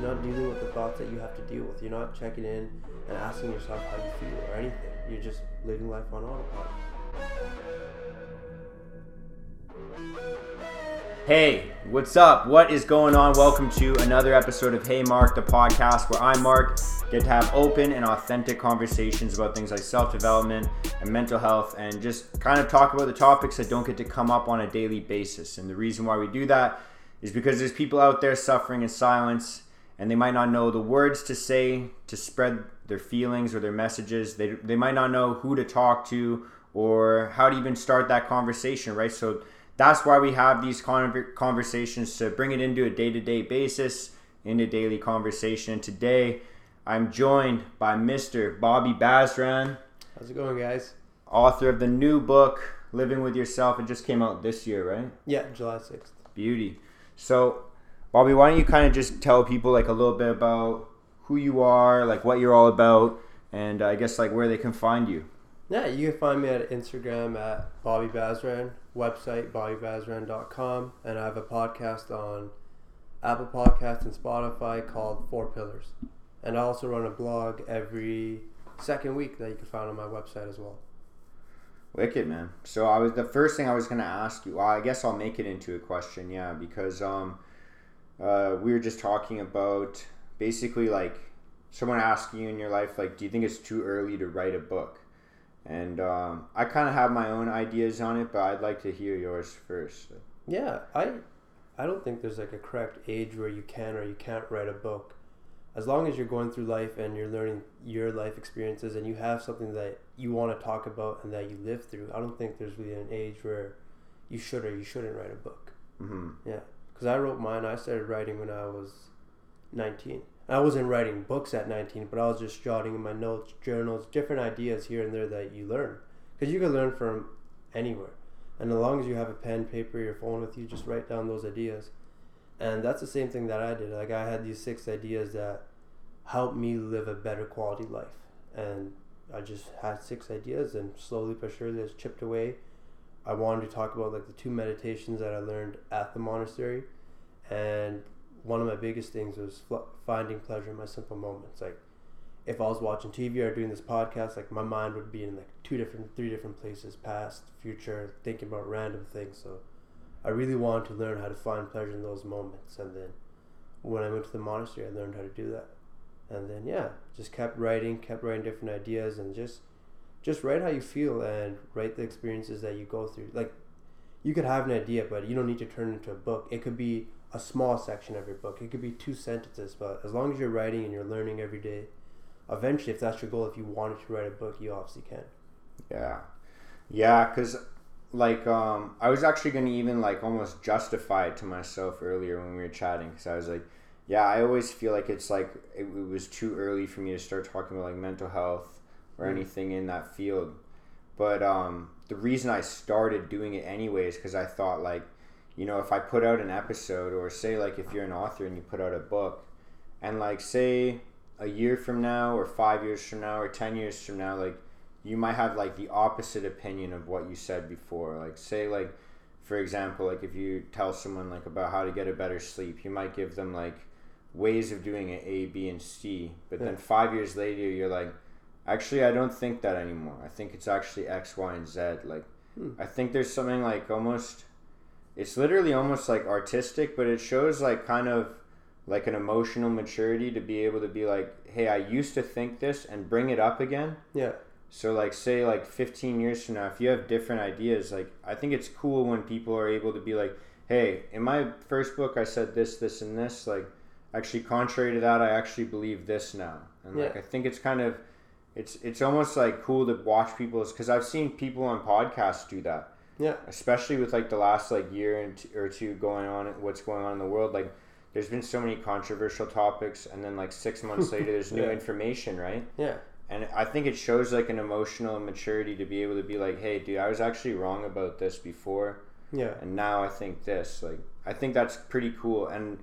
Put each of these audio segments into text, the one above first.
You're not dealing with the thoughts that you have to deal with. You're not checking in and asking yourself how you feel or anything. You're just living life on autopilot. Hey, what's up? What is going on? Welcome to another episode of Hey Mark, the podcast where I, Mark, get to have open and authentic conversations about things like self development and mental health and just kind of talk about the topics that don't get to come up on a daily basis. And the reason why we do that is because there's people out there suffering in silence and they might not know the words to say to spread their feelings or their messages. They, they might not know who to talk to or how to even start that conversation, right? So that's why we have these conversations to bring it into a day-to-day basis, into daily conversation. Today, I'm joined by Mr. Bobby Bazran. How's it going, guys? Author of the new book, Living with Yourself. It just came out this year, right? Yeah, July 6th. Beauty. So, Bobby, why don't you kind of just tell people like a little bit about who you are, like what you're all about, and uh, I guess like where they can find you. Yeah, you can find me at Instagram at Bobby Bazran, website bobbybazran.com, and I have a podcast on Apple Podcasts and Spotify called Four Pillars. And I also run a blog every second week that you can find on my website as well. Wicked man. So I was the first thing I was gonna ask you. Well, I guess I'll make it into a question, yeah, because um, uh, we were just talking about basically like someone asking you in your life, like, do you think it's too early to write a book? and um, I kind of have my own ideas on it, but I'd like to hear yours first. Yeah, I, I don't think there's like a correct age where you can or you can't write a book. As long as you're going through life and you're learning your life experiences and you have something that you want to talk about and that you live through, I don't think there's really an age where you should or you shouldn't write a book. Mm-hmm. Yeah, because I wrote mine. I started writing when I was 19. I wasn't writing books at 19, but I was just jotting in my notes, journals, different ideas here and there that you learn. Because you can learn from anywhere. And as long as you have a pen, paper, your phone with you, just write down those ideas. And that's the same thing that I did. Like, I had these six ideas that helped me live a better quality life. And I just had six ideas, and slowly but surely, it's chipped away. I wanted to talk about like the two meditations that I learned at the monastery, and one of my biggest things was fl- finding pleasure in my simple moments. Like, if I was watching TV or doing this podcast, like my mind would be in like two different, three different places, past, future, thinking about random things. So, I really wanted to learn how to find pleasure in those moments. And then, when I went to the monastery, I learned how to do that. And then, yeah, just kept writing, kept writing different ideas, and just, just write how you feel and write the experiences that you go through. Like, you could have an idea, but you don't need to turn it into a book. It could be a small section of your book. It could be two sentences, but as long as you're writing and you're learning every day, eventually, if that's your goal, if you wanted to write a book, you obviously can. Yeah, yeah, because like um, I was actually gonna even like almost justify it to myself earlier when we were chatting because I was like, yeah, I always feel like it's like it, it, was too early for me to start talking about like mental health or mm. anything in that field, but um, the reason I started doing it anyways because I thought like you know, if I put out an episode, or say, like, if you're an author and you put out a book, and, like, say a year from now, or five years from now, or 10 years from now, like, you might have, like, the opposite opinion of what you said before. Like, say, like, for example, like, if you tell someone, like, about how to get a better sleep, you might give them, like, ways of doing it A, B, and C. But yeah. then five years later, you're like, actually, I don't think that anymore. I think it's actually X, Y, and Z. Like, hmm. I think there's something, like, almost it's literally almost like artistic, but it shows like kind of like an emotional maturity to be able to be like, hey, I used to think this and bring it up again. Yeah. So like say like 15 years from now, if you have different ideas, like I think it's cool when people are able to be like, hey, in my first book I said this, this, and this. Like actually contrary to that, I actually believe this now. And yeah. like I think it's kind of it's it's almost like cool to watch people's because I've seen people on podcasts do that yeah. Especially with like the last like year and t- or two going on, what's going on in the world, like there's been so many controversial topics, and then like six months later, there's new yeah. information, right? Yeah. And I think it shows like an emotional maturity to be able to be like, hey, dude, I was actually wrong about this before. Yeah. And now I think this. Like, I think that's pretty cool. And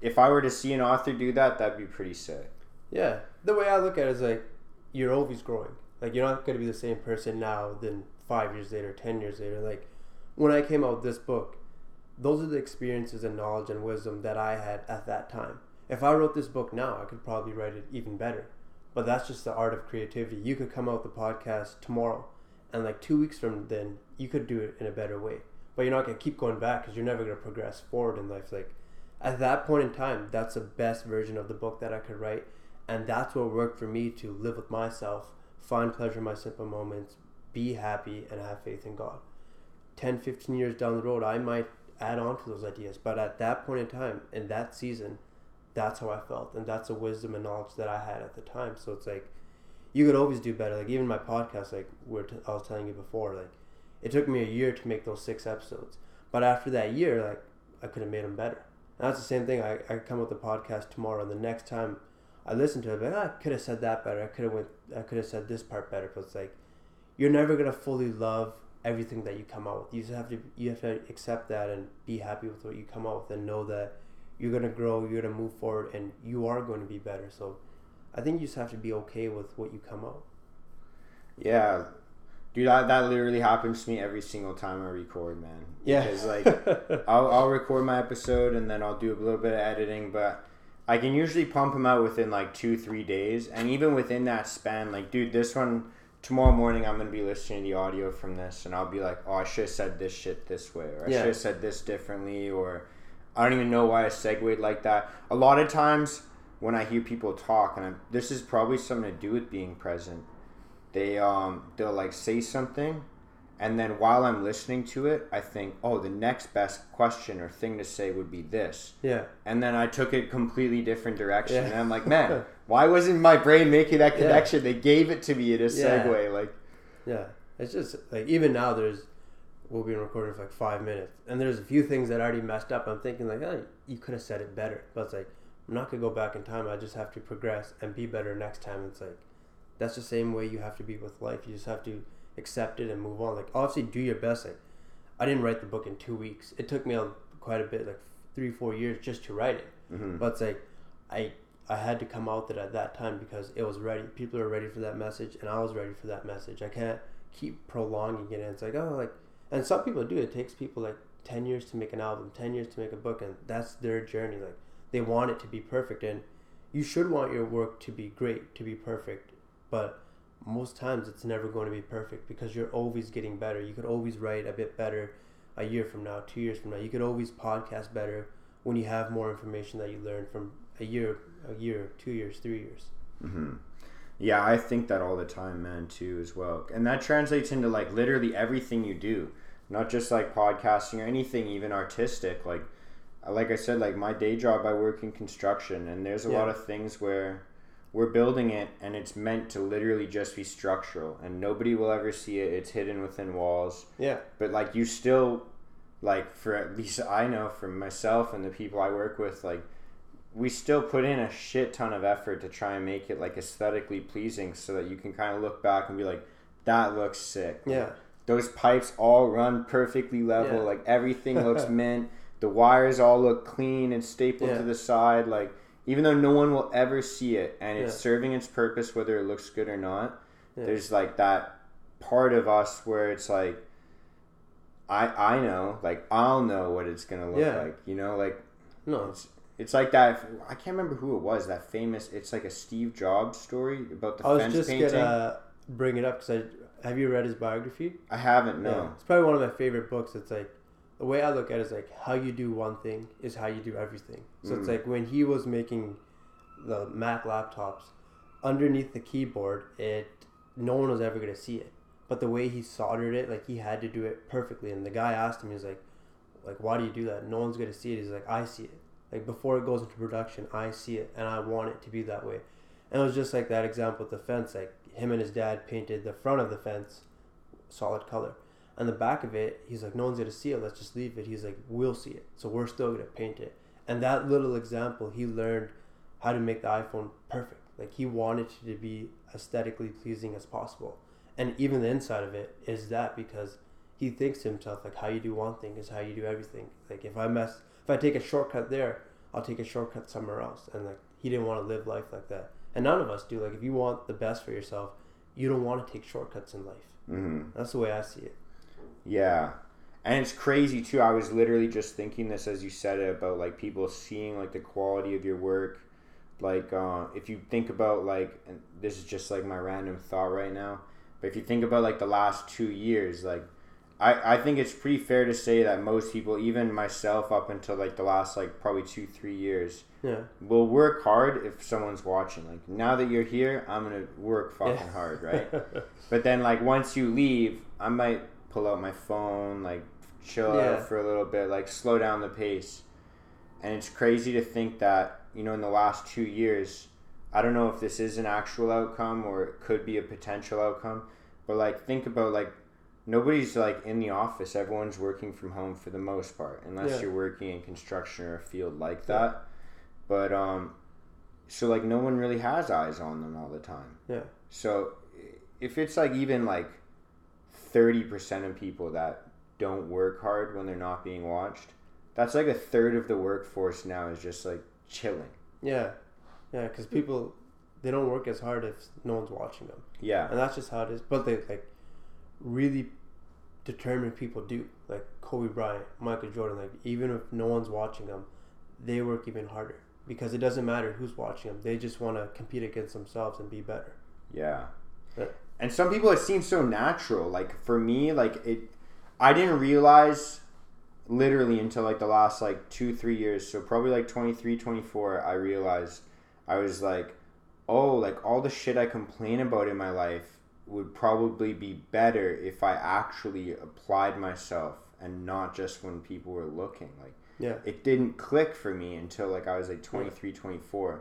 if I were to see an author do that, that'd be pretty sick. Yeah. The way I look at it is like, you're always growing. Like, you're not going to be the same person now than five years later, ten years later. Like when I came out with this book, those are the experiences and knowledge and wisdom that I had at that time. if I wrote this book now, I could probably write it even better. But that's just the art of creativity. You could come out the podcast tomorrow, and like two weeks from then, you could do it in a better way. But you're not gonna keep going back because you're never gonna progress forward in life. Like at that point in time, that's the best version of the book that I could write, and that's what worked for me to live with myself, find pleasure in my simple moments, be happy, and have faith in God. 10, 15 years down the road, I might add on to those ideas, but at that point in time, in that season, that's how I felt, and that's the wisdom and knowledge that I had at the time. So it's like you could always do better. Like even my podcast, like we're t- I was telling you before, like it took me a year to make those six episodes, but after that year, like I could have made them better. And that's the same thing. I, I come with the podcast tomorrow, and the next time I listen to it, but I could have said that better. I could have went. I could have said this part better. But it's like you're never gonna fully love everything that you come out with. You just have to you have to accept that and be happy with what you come out with, and know that you're gonna grow, you're gonna move forward, and you are going to be better. So, I think you just have to be okay with what you come out. Yeah, dude, that, that literally happens to me every single time I record, man. Yeah, because like I'll I'll record my episode and then I'll do a little bit of editing, but I can usually pump them out within like two three days, and even within that span, like dude, this one tomorrow morning I'm gonna be listening to the audio from this, and I'll be like, oh, I should have said this shit this way, or I Yeah. should have said this differently, or I don't even know why I segued like that. A lot of times when I hear people talk, and I'm, this is probably something to do with being present. They um they'll like say something, and then while I'm listening to it, I think, oh, the next best question or thing to say would be this, yeah, and then I took it completely different direction, Yeah. and I'm like, man, why wasn't my brain making that Yeah. connection? They gave it to me in a Yeah. segue, like. yeah. It's just like even now, there's we'll be recording for like five minutes, and there's a few things that I already messed up. I'm thinking like, oh, you could have said it better, but it's like I'm not gonna go back in time. I just have to progress and be better next time. It's like that's the same way you have to be with life. You just have to accept it and move on. Like obviously, do your best. Like I didn't write the book in two weeks. It took me a, quite a bit, like three, four years just to write it. mhm. But it's like I I had to come out with it at that time because it was ready. People are ready for that message, and I was ready for that message. I can't keep prolonging it. And it's like oh, like, and some people do. It takes people like ten years to make an album, ten years to make a book, and that's their journey. Like they want it to be perfect, and you should want your work to be great, to be perfect. But most times it's never going to be perfect because you're always getting better. You could always write a bit better a year from now, two years from now. You could always podcast better when you have more information that you learned from a year, a year, two years, three years. hmm Yeah, I think that all the time, man, too, as well. And that translates into like literally everything you do, not just like podcasting or anything, even artistic. Like, like I said, like my day job, I work in construction, and there's a Yeah. lot of things where we're building it, and it's meant to literally just be structural, and nobody will ever see it. It's hidden within walls, Yeah, but like you still, like for at least I know from myself and the people I work with, like we still put in a shit ton of effort to try and make it like aesthetically pleasing so that you can kind of look back and be like that looks sick yeah, those pipes all run perfectly level Yeah. like everything looks mint the wires all look clean and stapled Yeah. to the side like even though no one will ever see it and it's Yeah. serving its purpose whether it looks good or not Yeah. there's like that part of us where it's like i i know like i'll know what it's gonna look Yeah. like you know like no, it's it's like that. I can't remember who it was. That famous. It's like a Steve Jobs story about the I was fence just painting. gonna bring it up because I have you read his biography? I haven't. No. It's probably one of my favorite books. It's like the way I look at it is like how you do one thing is how you do everything. So it's Mm. like when he was making the Mac laptops, underneath the keyboard, it no one was ever gonna see it. But the way he soldered it, like he had to do it perfectly. And the guy asked him, he was like, like why do you do that? No one's gonna see it. He's like, I see it. Like before it goes into production, I see it, and I want it to be that way. And it was just like that example with the fence. Like him and his dad painted the front of the fence solid color. And the back of it, he's like, no one's gonna see it. Let's just leave it. He's like, we'll see it. So we're still gonna paint it. And that little example, he learned how to make the iPhone perfect. Like he wanted it to be aesthetically pleasing as possible. And even the inside of it is that because he thinks to himself like how you do one thing is how you do everything. Like if I mess, if I take a shortcut there, I'll take a shortcut somewhere else. And like he didn't want to live life like that. And none of us do. Like if you want the best for yourself, you don't want to take shortcuts in life. hmm That's the way I see it. Yeah, And it's crazy too. I was literally just thinking this as you said it about like people seeing like the quality of your work. Like uh, if you think about like, and this is just like my random thought right now, but if you think about like the last two years, like I, I think it's pretty fair to say that most people, even myself, up until like the last like probably two three years, Yeah. will work hard if someone's watching. Like now that you're here, I'm gonna work fucking Yeah. hard, right? but then like once you leave, I might pull out my phone, like chill Yeah. out for a little bit, like slow down the pace. And it's crazy to think that you know in the last two years, I don't know if this is an actual outcome or it could be a potential outcome, but like think about like nobody's like in the office. Everyone's working from home for the most part, unless Yeah. you're working in construction or a field like Yeah. that. But um, so like no one really has eyes on them all the time. Yeah. So if it's like even like thirty percent of people that don't work hard when they're not being watched, that's like a third of the workforce now is just like chilling. Yeah. Yeah. Because people, they don't work as hard if no one's watching them. Yeah. and that's just how it is. But they like really determined people do, like Kobe Bryant, Michael Jordan. Like even if no one's watching them, they work even harder because it doesn't matter who's watching them. They just want to compete against themselves and be better. Yeah. Yeah. And some people it seems so natural. Like for me, like it I didn't realize literally until like the last like 2 3 years. So probably like 23, 24 I realized I was like, "Oh, like all the shit I complain about in my life would probably be better if I actually applied myself and not just when people were looking." Like Yeah, it didn't click for me until like I was like 23, 24.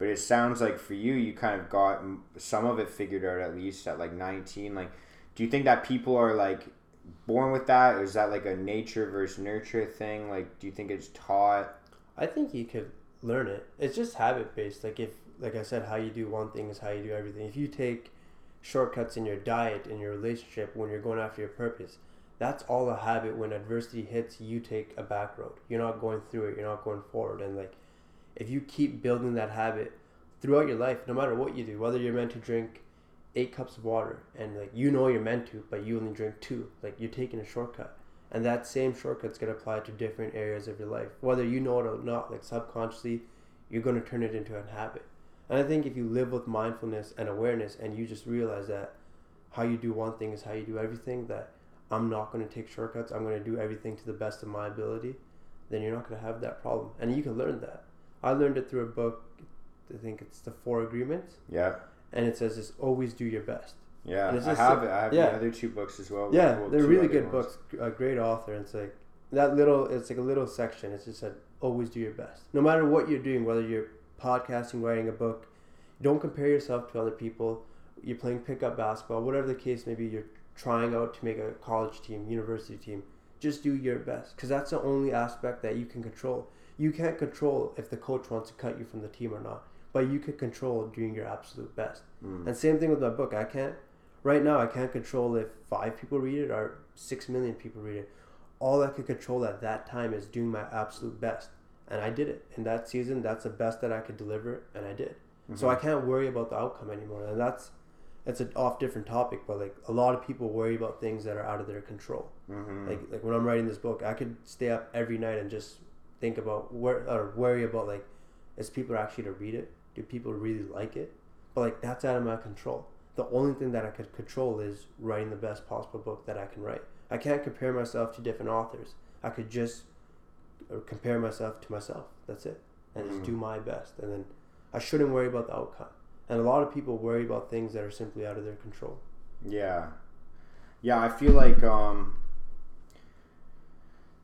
But it sounds like for you, you kind of got some of it figured out at least at like 19. Like, do you think that people are like born with that? Or is that like a nature versus nurture thing? Like, do you think it's taught? I think you could learn it. It's just habit based. Like if, like I said, how you do one thing is how you do everything. If you take shortcuts in your diet in your relationship when you're going after your purpose, that's all a habit. When adversity hits, you take a back road. You're not going through it. You're not going forward. And like, if you keep building that habit throughout your life, no matter what you do, whether you're meant to drink eight cups of water and like you know you're meant to, but you only drink two, like you're taking a shortcut. And that same shortcut's gonna apply to different areas of your life, whether you know it or not. Like subconsciously, you're gonna turn it into a habit. And I think if you live with mindfulness and awareness, and you just realize that how you do one thing is how you do everything, that I'm not gonna take shortcuts. I'm gonna do everything to the best of my ability. Then you're not gonna have that problem, and you can learn that. I learned it through a book. I think it's the Four Agreements, Yeah. and it says just always do your best. Yeah. I have it. I have yeah. the other two books as well. Yeah, Well, they're really good ones. books. A great author. And it's like that little. It's like a little section. It's just said always do your best, no matter what you're doing. Whether you're podcasting, writing a book, don't compare yourself to other people. You're playing pickup basketball, whatever the case may be. You're trying out to make a college team, university team. Just do your best, because that's the only aspect that you can control. You can't control if the coach wants to cut you from the team or not, but you can control doing your absolute best. Mm. And same thing with my book. I can't right now. I can't control if five people read it or six million people read it. All I could control at that time is doing my absolute best, and I did it in that season. That's the best that I could deliver, and I did. So Mm-hmm. I can't worry about the outcome anymore, and that's it's an off different topic. But like a lot of people worry about things that are out of their control. Mhm. Like like when I'm writing this book, I could stay up every night and just think about where or worry about like, is people actually to read it? Do people really like it? But like that's out of my control. The only thing that I could control is writing the best possible book that I can write. I can't compare myself to different authors. I could just uh, compare myself to myself. That's it, and just Mhm. do my best. And then I shouldn't worry about the outcome. And a lot of people worry about things that are simply out of their control. Yeah. Yeah, I feel like um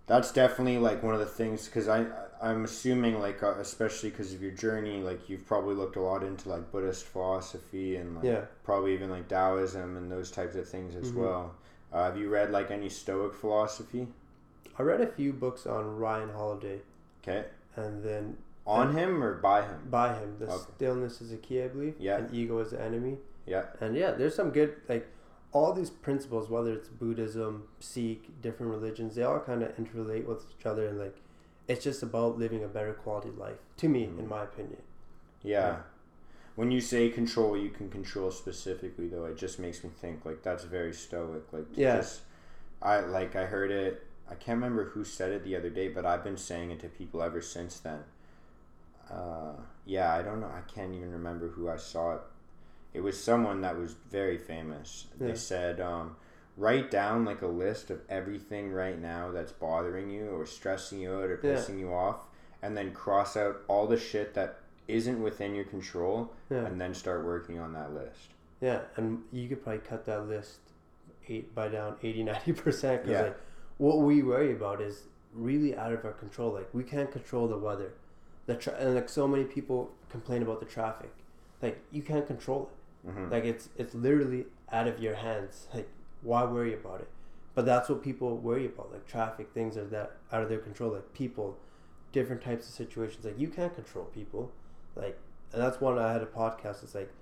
that's definitely like one of the things cuz I I'm assuming like uh, especially cuz of your journey like you've probably looked a lot into like Buddhist philosophy and like Yeah. probably even like Taoism and those types of things as Mhm. well. Uh, have you read like any Stoic philosophy? I read a few books on Ryan Holiday, Okay. and then On him or by him? by him. The Okay. stillness is a key, I believe. Yeah. And ego is the enemy. Yeah. And yeah, there's some good like all these principles, whether it's Buddhism, Sikh, different religions, they all kind of interrelate with each other, and like it's just about living a better quality life. To me, Mm. in my opinion. Yeah. Yeah. When you say control, you can control specifically though. It just makes me think like that's very stoic. Like Yeah. just, I like I heard it I can't remember who said it the other day, but I've been saying it to people ever since then. Uh, yeah, I don't know. I can't even remember who I saw it. It was someone that was very famous. Yeah. They said, um, write down like a list of everything right now that's bothering you or stressing you out or Yeah. pissing you off, and then cross out all the shit that isn't within your control, Yeah. and then start working on that list. Yeah, and you could probably cut that list eight by down 80 90 percent because Yeah. like what we worry about is really out of our control. Like we can't control the weather, the tra- and like so many people complain about the traffic. Like you can't control it. Hmm Like it's it's literally out of your hands. Like why worry about it? But that's what people worry about. Like traffic, things are that out of their control. Like people, different types of situations. Like you can't control people. Like and that's one I had a podcast. It's like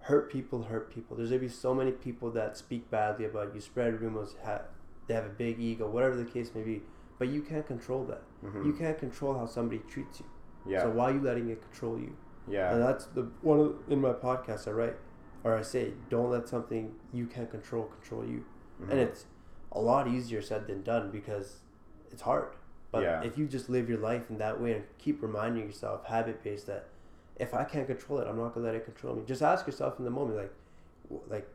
hurt people hurt people. There's gonna be so many people that speak badly about you, spread rumors. Ha- they have a big ego, whatever the case may be. But you can't control that. hmm You can't control how somebody treats you. yeah, So why are you letting it control you? yeah, And that's the one of, in my podcast I write or I say, don't let something you can't control control you. Mhm. And it's a lot easier said than done because it's hard. But Yeah. if you just live your life in that way and keep reminding yourself, habit based, that if I can't control it, I'm not gonna let it control me. Just ask yourself in the moment, like, like,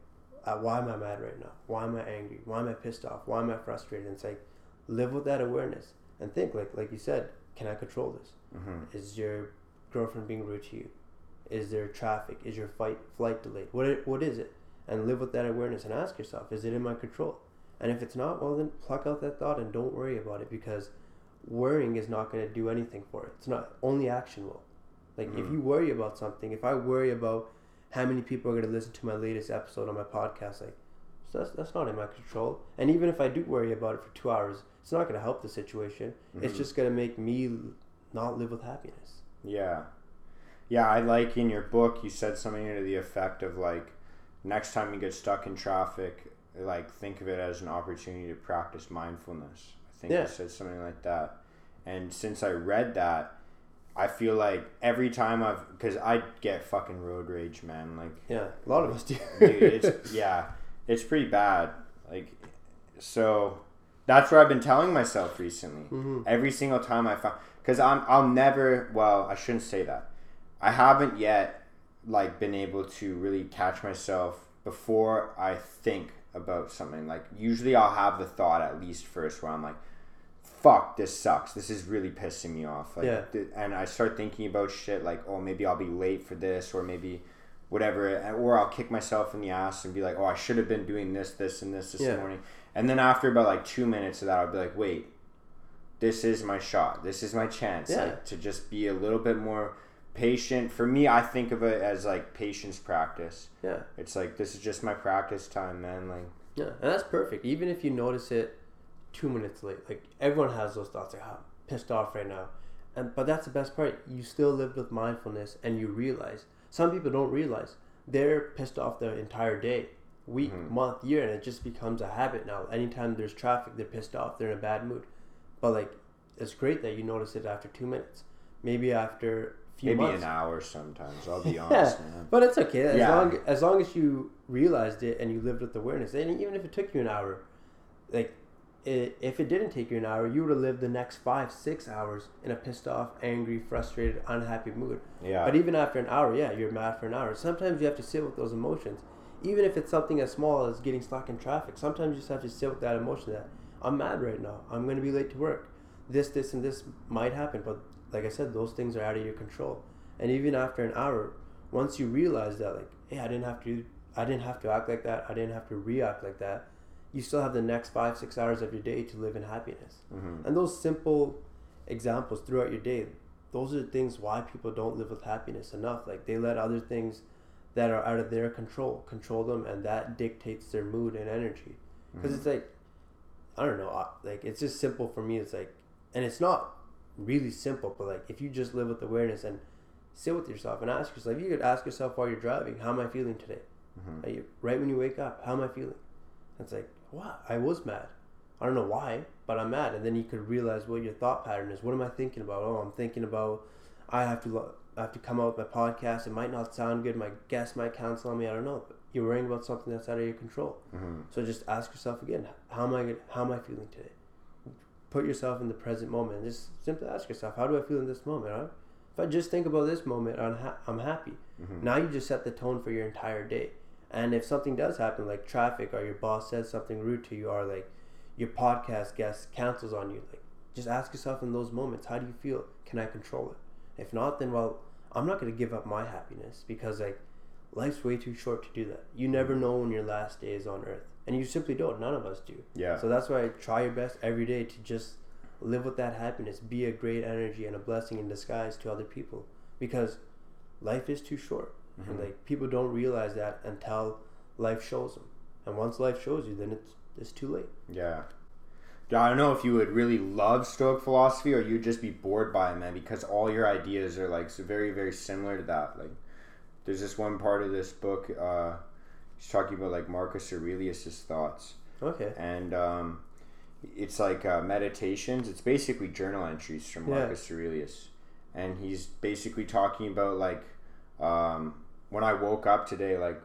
uh, why am I mad right now? Why am I angry? Why am I pissed off? Why am I frustrated? And it's like, live with that awareness and think, like, like you said, can I control this? hmm Is your girlfriend being rude to you? Is there traffic? Is your fight flight delayed? What what is it? And live with that awareness and ask yourself, is it in my control? And if it's not, well then pluck out that thought and don't worry about it because worrying is not going to do anything for it. It's not only action will. Like if Mhm. you worry about something, if I worry about how many people are going to listen to my latest episode on my podcast, like so that's that's not in my control. And even if I do worry about it for two hours, it's not going to help the situation. It's Mhm. just going to make me not live with happiness. Yeah. Yeah, I like in your book you said something to the effect of like next time you get stuck in traffic, like think of it as an opportunity to practice mindfulness. I think Yeah. you said something like that. And since I read that, I feel like every time I've because I get fucking road rage, man. Like Yeah, a lot of us do. dude, it's yeah, it's pretty bad. Like so that's what I've been telling myself recently. Mhm. Every single time I find because I'm, I'll never. Well, I shouldn't say that. I haven't yet, like, been able to really catch myself before I think about something. Like, usually I'll have the thought at least first, where I'm like, "Fuck, this sucks. This is really pissing me off." Like, Yeah. th- and I start thinking about shit like, "Oh, maybe I'll be late for this, or maybe." Whatever, or I'll kick myself in the ass and be like, "Oh, I should have been doing this, this, and this this Yeah. morning." And then after about like two minutes of that, I'll be like, "Wait, this is my shot. This is my chance Yeah. like, to just be a little bit more patient. For me, I think of it as like patience practice. Yeah, It's like this is just my practice time, man. Like, yeah, and that's perfect. Even if you notice it two minutes late, like everyone has those thoughts, like, "Oh, I'm pissed off right now," and but that's the best part. You still live with mindfulness, and you realize. Some people don't realize they're pissed off the entire day, week, Mhm. month, year, and it just becomes a habit now. Anytime there's traffic, they're pissed off. They're in a bad mood, but like it's great that you notice it after two minutes, maybe after few maybe months. an hour sometimes. I'll be honest, man. But it's okay as Yeah. long as long as you realized it and you lived with awareness. And even if it took you an hour, like i if it didn't take you an hour, you would have lived the next five, six hours in a pissed off, angry, frustrated, unhappy mood. Yeah, But even after an hour, yeah, you're mad for an hour. Sometimes you have to sit with those emotions, even if it's something as small as getting stuck in traffic. Sometimes you just have to sit with that emotion that I'm mad right now. I'm going to be late to work. This, this, and this might happen, but like I said, those things are out of your control. And even after an hour, once you realize that, like, hey, I didn't have to, I didn't have to act like that. I didn't have to react like that. You still have the next five, six hours of your day to live in happiness. hmm And those simple examples throughout your day, those are the things why people don't live with happiness enough. Like they let other things that are out of their control control them, and that dictates their mood and energy. Because Mm-hmm. it's like, I don't know, like it's just simple for me. It's like, and it's not really simple, but like if you just live with awareness and sit with yourself and ask yourself, you could ask yourself while you're driving, how am I feeling today? hmm you, right when you wake up, how am I feeling? It's like, wow, I was mad. I don't know why, but I'm mad. And then you could realize what your thought pattern is. What am I thinking about? Oh, I'm thinking about I have to lo- I have to come out with my podcast. It might not sound good. My guest might cancel on me. I don't know. But you're worrying about something that's out of your control. hmm So just ask yourself again: How am I? How am I feeling today? Put yourself in the present moment. Just simply ask yourself, how do I feel in this moment? Huh? If I just think about this moment, I'm, ha- I'm happy. Mhm. Now you just set the tone for your entire day. And if something does happen, like traffic, or your boss says something rude to you, or like your podcast guest cancels on you, like just ask yourself in those moments, how do you feel? Can I control it? If not, then well, I'm not gonna give up my happiness because like life's way too short to do that. You never know when your last day is on earth, and you simply don't. None of us do. Yeah. So that's why I try your best every day to just live with that happiness, be a great energy and a blessing in disguise to other people, because life is too short, and Mhm. like people don't realize that until life shows them. And once life shows you, then it's it's too late. Yeah. Yeah, I don't know if you would really love Stoic philosophy or you'd just be bored by it, man, because all your ideas are like so very, very similar to that. Like, there's this one part of this book. Uh, he's talking about like Marcus Aurelius's thoughts, Okay. and um, it's like uh, meditations. It's basically journal entries from Yeah. Marcus Aurelius, and he's basically talking about like um, when I woke up today. Like,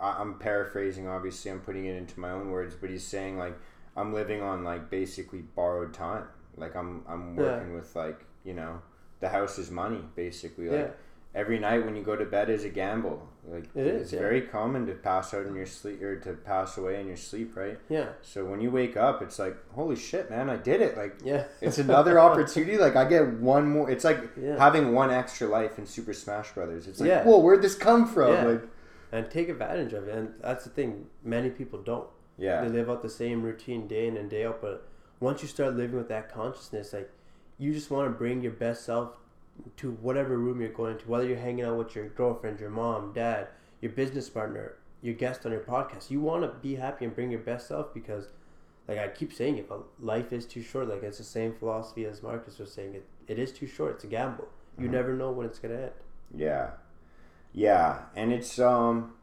I- I'm paraphrasing. Obviously, I'm putting it into my own words, but he's saying like I'm living on like basically borrowed time. Like I'm I'm Yeah. working with like you know the house is money basically. Like Yeah. Every night when you go to bed is a gamble. Like It is, It's yeah. very common to pass out in your sleep or to pass away in your sleep, right? Yeah. So when you wake up, it's like holy shit, man, I did it. Like Yeah. it's another opportunity. Like I get one more. It's like Yeah. having one extra life in Super Smash Brothers. It's like Yeah. whoa, where'd this come from? Yeah. Like and take advantage of it. And that's the thing. Many people don't. yeah, They live out the same routine day in and day out. But once you start living with that consciousness, like you just want to bring your best self to whatever room you're going to, whether you're hanging out with your girlfriend, your mom, dad, your business partner, your guest on your podcast. You want to be happy and bring your best self because, like I keep saying it, but life is too short. Like it's the same philosophy as Marcus was saying. It it is too short. It's a gamble. You Mhm. never know when it's gonna end. Yeah, yeah, and it's um,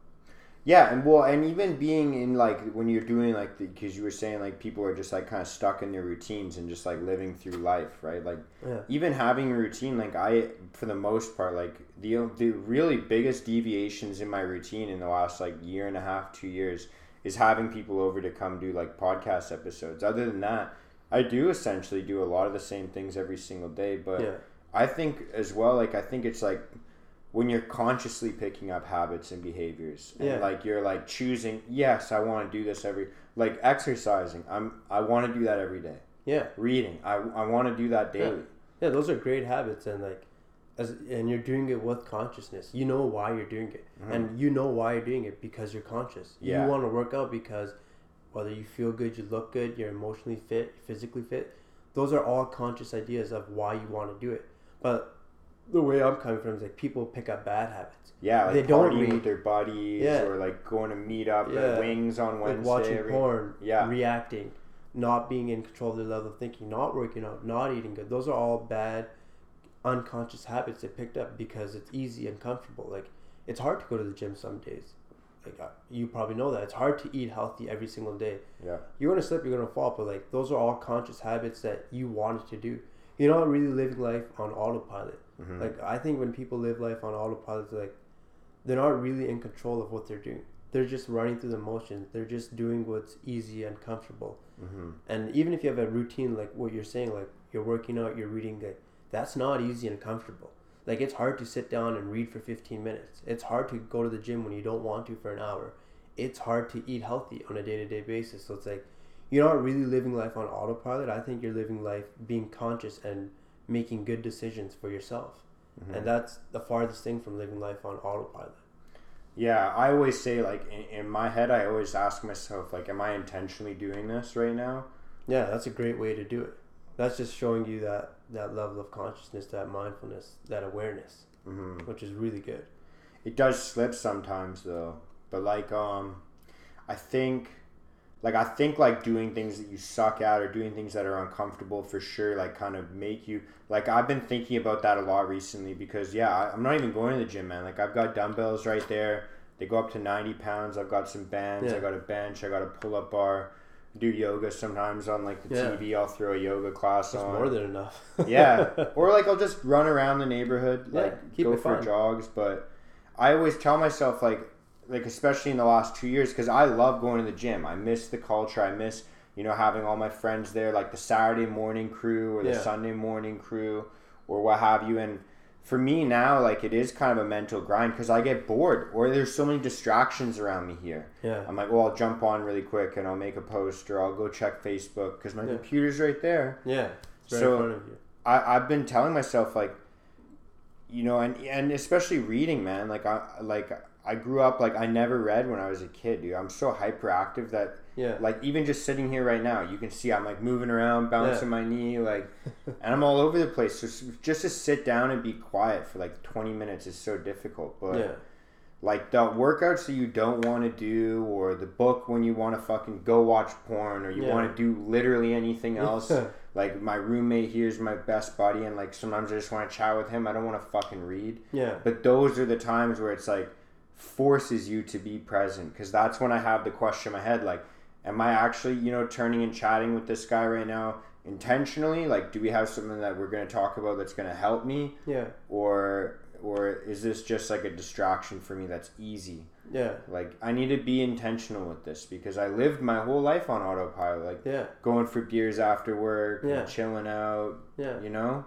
yeah, and well, and even being in like when you're doing like because you were saying like people are just like kind of stuck in their routines and just like living through life, right? Like Yeah. even having a routine, like I, for the most part, like the the really biggest deviations in my routine in the last like year and a half, two years, is having people over to come do like podcast episodes. Other than that, I do essentially do a lot of the same things every single day, but. yeah. I think as well, like I think it's like when you're consciously picking up habits and behaviors, and Yeah. like you're like choosing, yes, I want to do this every, like exercising, I'm I want to do that every day. Yeah. Reading, I, I want to do that daily. Yeah, those are great habits, and like, as and you're doing it with consciousness. You know why you're doing it, Mhm. and you know why you're doing it because you're conscious. Yeah. You want to work out because whether you feel good, you look good, you're emotionally fit, physically fit. Those are all conscious ideas of why you want to do it. But the way I'm coming from is like people pick up bad habits, Yeah, like They don't read. with their buddies, Yeah. or like going to meet up Yeah. at Wings on like Wednesday. watching every- porn, Yeah. reacting, not being in control of their level of thinking, not working out, not eating good. Those are all bad, unconscious habits they picked up because it's easy and comfortable. Like it's hard to go to the gym some days. Like uh, you probably know that it's hard to eat healthy every single day. Yeah. You're gonna slip, you're gonna fall, but like those are all conscious habits that you wanted to do. You're not really living life on autopilot. Mhm. Like I think when people live life on autopilot, like they're not really in control of what they're doing. They're just running through the motions. They're just doing what's easy and comfortable. Mhm. And even if you have a routine like what you're saying, like you're working out, you're reading, like that's not easy and comfortable. Like it's hard to sit down and read for 15 minutes. It's hard to go to the gym when you don't want to for an hour. It's hard to eat healthy on a day-to-day basis. So it's like you're not really living life on autopilot. I think you're living life being conscious and making good decisions for yourself. Mhm. And that's the farthest thing from living life on autopilot. Yeah, I always say like in, in my head, I always ask myself like, am I intentionally doing this right now? Yeah, that's a great way to do it. That's just showing you that that level of consciousness, that mindfulness, that awareness, hmm which is really good. It does slip sometimes though, but like um, I think, like I think like doing things that you suck at or doing things that are uncomfortable for sure, like kind of make you like I've been thinking about that a lot recently because yeah, I, I'm not even going to the gym, man. Like I've got dumbbells right there. They go up to 90 pounds. I've got some bands. I got a bench. I got a pull up bar. Do yoga sometimes on like the Yeah. TV. I'll throw a yoga class That's on. more than enough. yeah or like i'll just run around the neighborhood Yeah, like keep go for fun. jogs but i always tell myself like like especially in the last two years because i love going to the gym i miss the culture i miss you know, having all my friends there, like the Saturday morning crew or the Yeah. Sunday morning crew or what have you. And for me now, like it is kind of a mental grind because I get bored or there's so many distractions around me here. Yeah. I'm like, well, I'll jump on really quick and I'll make a post or I'll go check Facebook because my Yeah. computer's right there. Yeah. Right So- in front of you. I, I've been telling myself like, you know, and and especially reading, man. Like I like I grew up like I never read when I was a kid, dude. I'm so hyperactive that Yeah. like even just sitting here right now, you can see I'm like moving around, bouncing my knee, like, and I'm all over the place. So just to sit down and be quiet for like 20 minutes is so difficult. But yeah. like the workouts that you don't want to do, or the book when you want to fucking go watch porn, or you Yeah. want to do literally anything else. like my roommate here is my best buddy, and like sometimes I just want to chat with him. I don't want to fucking read. yeah. But those are the times where it's like forces you to be present because that's when I have the question in my head like, am I actually, you know, turning and chatting with this guy right now intentionally? Like, do we have something that we're going to talk about that's going to help me? Yeah. Or, or is this just like a distraction for me that's easy? Yeah. Like, I need to be intentional with this because I lived my whole life on autopilot, like Yeah. going for beers after work, and Yeah. chilling out, Yeah. you know?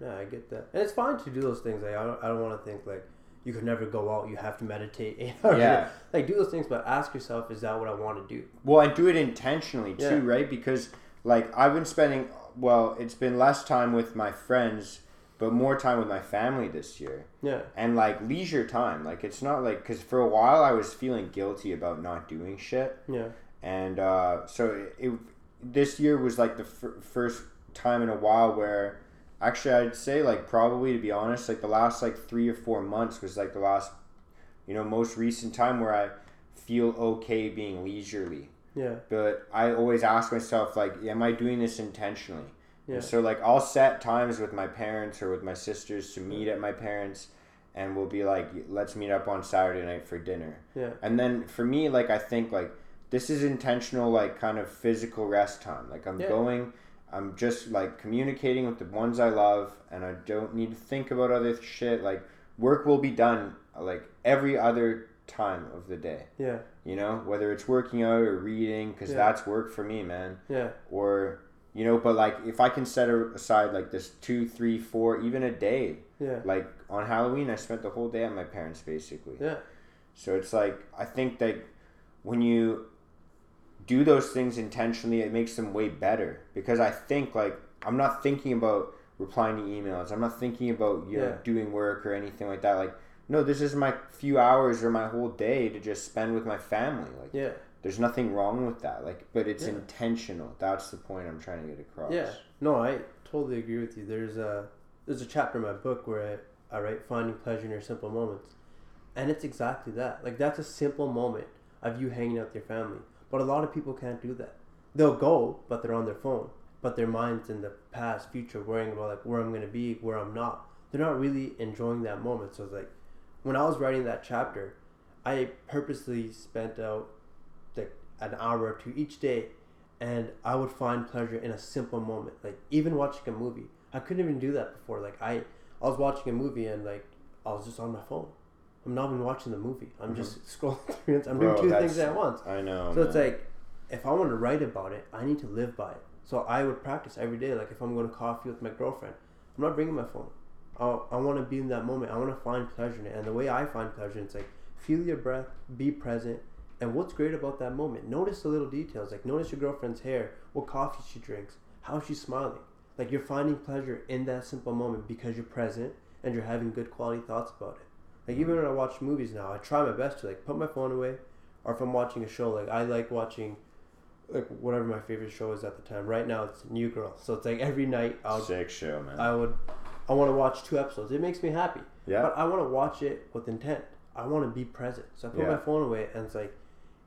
Yeah, I get that, and it's fine to do those things. Like I don't, I don't want to think like you could never go out. You have to meditate eight hours. Yeah. Like do those things, but ask yourself: Is that what I want to do? Well, I do it intentionally too, Yeah. right? Because like I've been spending well, it's been less time with my friends, but more time with my family this year, Yeah. and like leisure time. Like it's not like because for a while I was feeling guilty about not doing shit, Yeah. and uh, so it, it this year was like the fir- first time in a while where actually I'd say like probably to be honest like the last like three or four months was like the last you know most recent time where I feel okay being leisurely Yeah. but I always ask myself like, am I doing this intentionally? Yeah. And so like I'll set times with my parents or with my sisters to meet at my parents, and we'll be like, let's meet up on Saturday night for dinner. Yeah. And then for me, like I think like this is intentional, like kind of physical rest time. Like I'm Yeah. going, I'm just like communicating with the ones I love, and I don't need to think about other shit. Like work will be done like every other time of the day Yeah. you know whether it's working out or reading because Yeah. that's work for me man Yeah. or you know but like if i can set aside like this two three four even a day Yeah. like on halloween i spent the whole day at my parents basically Yeah. so it's like i think that when you do those things intentionally it makes them way better because i think like i'm not thinking about replying to emails i'm not thinking about you know Yeah. doing work or anything like that like no this is my few hours or my whole day to just spend with my family like Yeah. there's nothing wrong with that like but it's Yeah. intentional that's the point i'm trying to get across Yeah. No, I totally agree with you. There's a there's a chapter in my book where I, I write finding pleasure in your simple moments, and it's exactly that. Like that's a simple moment of you hanging out with your family. But a lot of people can't do that. They'll go, but they're on their phone. But their mind's in the past, future, worrying about like where I'm gonna be, where I'm not. They're not really enjoying that moment. So it's like when I was writing that chapter, I purposely spent out like an hour or two each day and I would find pleasure in a simple moment. Like even watching a movie. I couldn't even do that before. Like I I was watching a movie and like I was just on my phone. I'm not even watching the movie. I'm mm-hmm. just scrolling through it. I'm Bro, doing two things at once. i know So it's like if I want to write about it, I need to live by it. So I would practice every day. Like if I'm going to coffee with my girlfriend, I'm not bringing my phone. I, I want to be in that moment. I want to find pleasure in it. And the way I find pleasure, it's like feel your breath, be present, and what's great about that moment? Notice the little details. Like notice your girlfriend's hair, what coffee she drinks, how she's smiling. Like you're finding pleasure in that simple moment because you're present and you're having good quality thoughts about it. Like even when I watch movies now, I try my best to like put my phone away, or if I'm watching a show, like I like watching, like whatever my favorite show is at the time. Right now, it's New Girl, so it's like every night I'll sick show man I would I want to watch two episodes. It makes me happy, yeah but I want to watch it with intent. I want to be present. So I put Yeah. my phone away, and it's like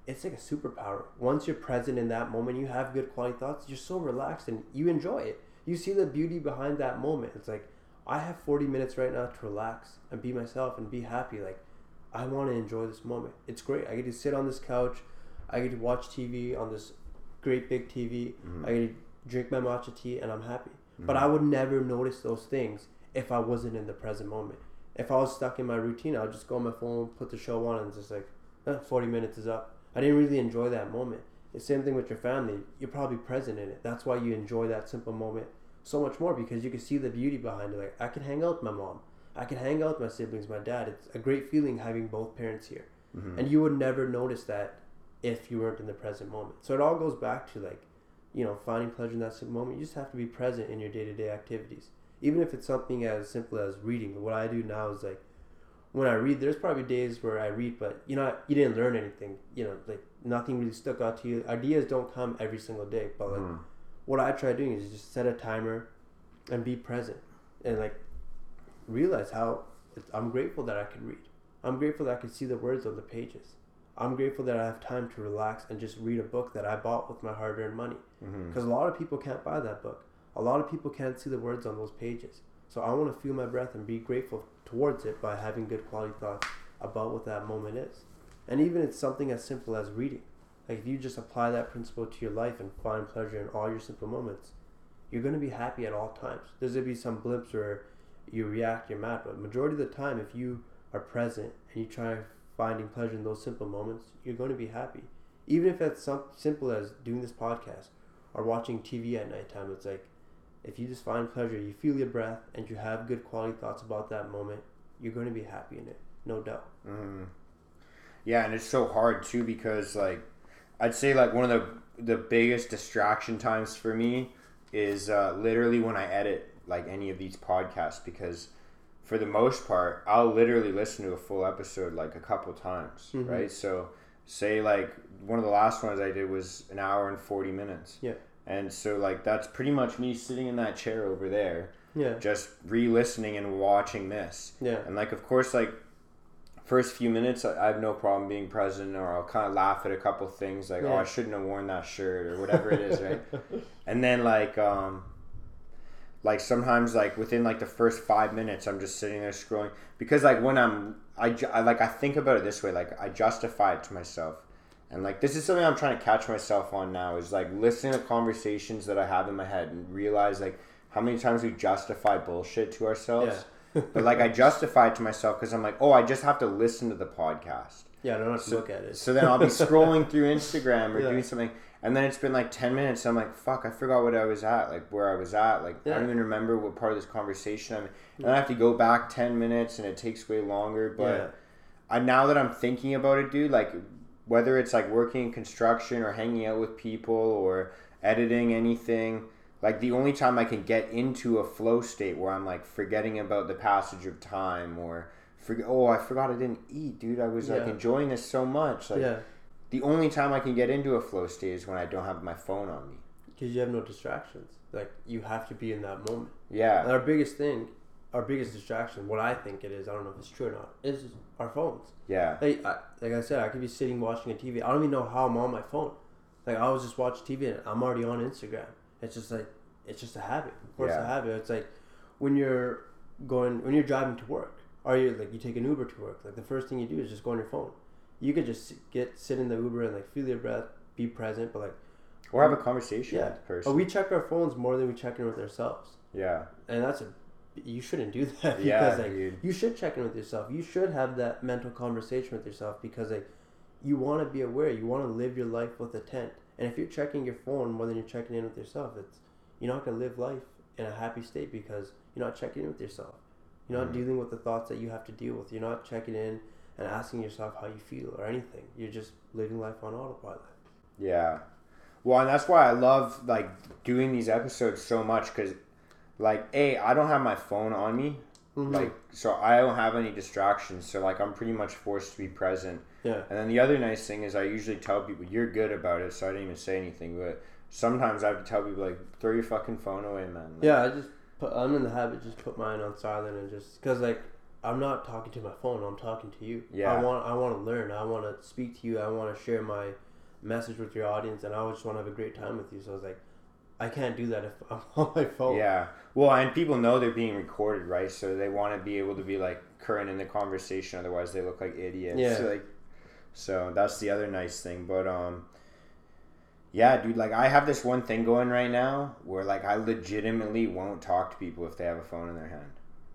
it's like a superpower. Once you're present in that moment, you have good quality thoughts. You're so relaxed and you enjoy it. You see the beauty behind that moment. It's like I have 40 minutes right now to relax and be myself and be happy. Like I want to enjoy this moment. It's great. I get to sit on this couch. I get to watch TV on this great big TV. Mhm. I get to drink my matcha tea and I'm happy. Mm-hmm. But I would never notice those things if I wasn't in the present moment. If I was stuck in my routine, I would just go on my phone, put the show on, and just like, eh, 40 minutes is up. I didn't really enjoy that moment. The same thing with your family. You're probably present in it. That's why you enjoy that simple moment so much more because you can see the beauty behind it. Like I can hang out with my mom. I can hang out with my siblings, my dad. It's a great feeling having both parents here. Mhm. And you would never notice that if you weren't in the present moment. So it all goes back to like, you know, finding pleasure in that moment. You just have to be present in your day to day activities. Even if it's something as simple as reading. What I do now is like when I read, there's probably days where I read, but you know, you didn't learn anything. You know, like nothing really stuck out to you. Ideas don't come every single day, but like Mhm. What I try doing is just set a timer and be present and like realize how it's, I'm grateful that I can read. I'm grateful that I can see the words on the pages. I'm grateful that I have time to relax and just read a book that I bought with my hard earned money. Mm-hmm. Because a lot of people can't buy that book. A lot of people can't see the words on those pages. So I want to feel my breath and be grateful towards it by having good quality thoughts about what that moment is. And even it's something as simple as reading. Like if you just apply that principle to your life and find pleasure in all your simple moments, you're to be happy at all times. There's to be some blips where you react, you're mad, but majority of the time, if you are present and you try finding pleasure in those simple moments, you're going to be happy. Even if it's some simple as doing this podcast or watching TV at nighttime, it's like if you just find pleasure, you feel your breath, and you have good quality thoughts about that moment, you're going to be happy in it, no doubt. Mhm. Yeah, and it's so hard too because like I'd say like one of the the biggest distraction times for me is uh, literally when I edit like any of these podcasts because for the most part I'll literally listen to a full episode like a couple times, Mhm. right? So say like one of the last ones I did was an hour and 40 minutes. Yeah. And so like that's pretty much me sitting in that chair over there Yeah, just re-listening and watching this. yeah, And like, of course, like first few minutes, I I have no problem being present, or I'll kind of laugh at a couple things, like, oh, I shouldn't have worn that shirt, or whatever it is, right? And then like, um, like sometimes like within like the first five minutes, I'm just sitting there scrolling because like when I'm, I, ju- I like I think about it this way, like I justify it to myself. And like this is something I'm trying to catch myself on now is like listening to conversations that I have in my head and realize like how many times we justify bullshit to ourselves yeah, but like I justify it to myself because I'm like, oh, I just have to listen to the podcast. yeah. I don't have to So- look at it. So then I'll be scrolling through Instagram or Yeah. doing something, and then it's been like ten minutes. And I'm like, fuck, I forgot what I was at, like where I was at. Like I don't even remember what part of this conversation I'm. in. And mm. I have to go back ten minutes, and it takes way longer. But yeah, I now that I'm thinking about it, dude, like whether it's like working in construction or hanging out with people or editing anything, like the only time I can get into a flow state where I'm like forgetting about the passage of time or forget oh I forgot I didn't eat, dude. I was like enjoying this so much. Like yeah. the only time I can get into a flow state is when I don't have my phone on me. Because you have no distractions. Like you have to be in that moment. And Yeah. our biggest thing, our biggest distraction, what I think it is, I don't know if it's true or not, is our phones. Yeah. Like I, like I said, I could be sitting watching a TV. I don't even know how I'm on my phone. Like I was just watching TV and I'm already on Instagram. It's just like it's just a habit. Of course, Yeah. a habit. It's like when you're going when you're driving to work, or you like you take an Uber to work. Like the first thing you do is just go on your phone. You could just get sit in the Uber and like feel your breath, be present, but like Or have a conversation Yeah. with the person. but we check our phones more than we check in with ourselves, yeah. and that's a you shouldn't do that because Yeah, like dude. you should check in with yourself. You should have that mental conversation with yourself because like you want to be aware. You want to live your life with intent. And if you're checking your phone more than you're checking in with yourself, it's you're not gonna live life in a happy state because you're not checking in with yourself. You're not Mhm. dealing with the thoughts that you have to deal with. You're not checking in and asking yourself how you feel or anything. You're just living life on autopilot. Yeah. Well, and that's why I love like doing these episodes so much because, like, a I don't have my phone on me, Mhm. like, so I don't have any distractions. So like, I'm pretty much forced to be present. yeah, And then the other nice thing is I usually tell people you're good about it, so I didn't even say anything. But sometimes I have to tell people like, throw your fucking phone away, man. Like, yeah. I just put, I'm in the habit just put mine on silent and just because like I'm not talking to my phone. I'm talking to you. Yeah. I want I want to learn. I want to speak to you. I want to share my message with your audience, and I just want to have a great time with you. So I was like, I can't do that if I'm on my phone. Yeah. Well, and people know they're being recorded, right? So they want to be able to be like current in the conversation. Otherwise, they look like idiots. Yeah. Like, so that's the other nice thing. But um, yeah, dude. Like I have this one thing going right now where like I legitimately won't talk to people if they have a phone in their hand.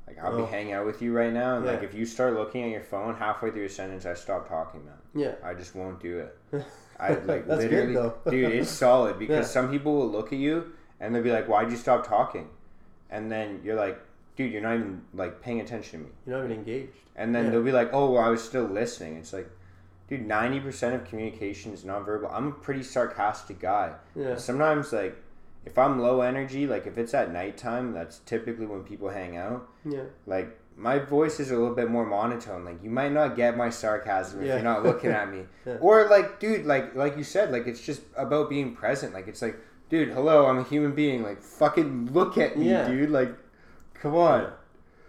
Like I'll Oh. be hanging out with you right now, and like if you start looking at your phone halfway through a sentence, I stop talking, man. Yeah. I just won't do it. I like That's good, literally, though. dude. It's solid because Yeah. some people will look at you and they'll be like, "Why'd you stop talking?" And then you're like, "Dude, you're not even like paying attention to me." You're not even engaged. And then Yeah. they'll be like, "Oh, well, I was still listening." It's like, dude, ninety percent of communication is nonverbal. I'm a pretty sarcastic guy. Yeah. Sometimes, like, if I'm low energy, like if it's at nighttime, that's typically when people hang out. Yeah. Like my voice is a little bit more monotone. Like you might not get my sarcasm if Yeah. you're not looking at me. Yeah. Or like, dude, like like you said, like it's just about being present. Like it's like, dude, hello, I'm a human being. Like fucking look at me, Yeah. dude. Like, come on.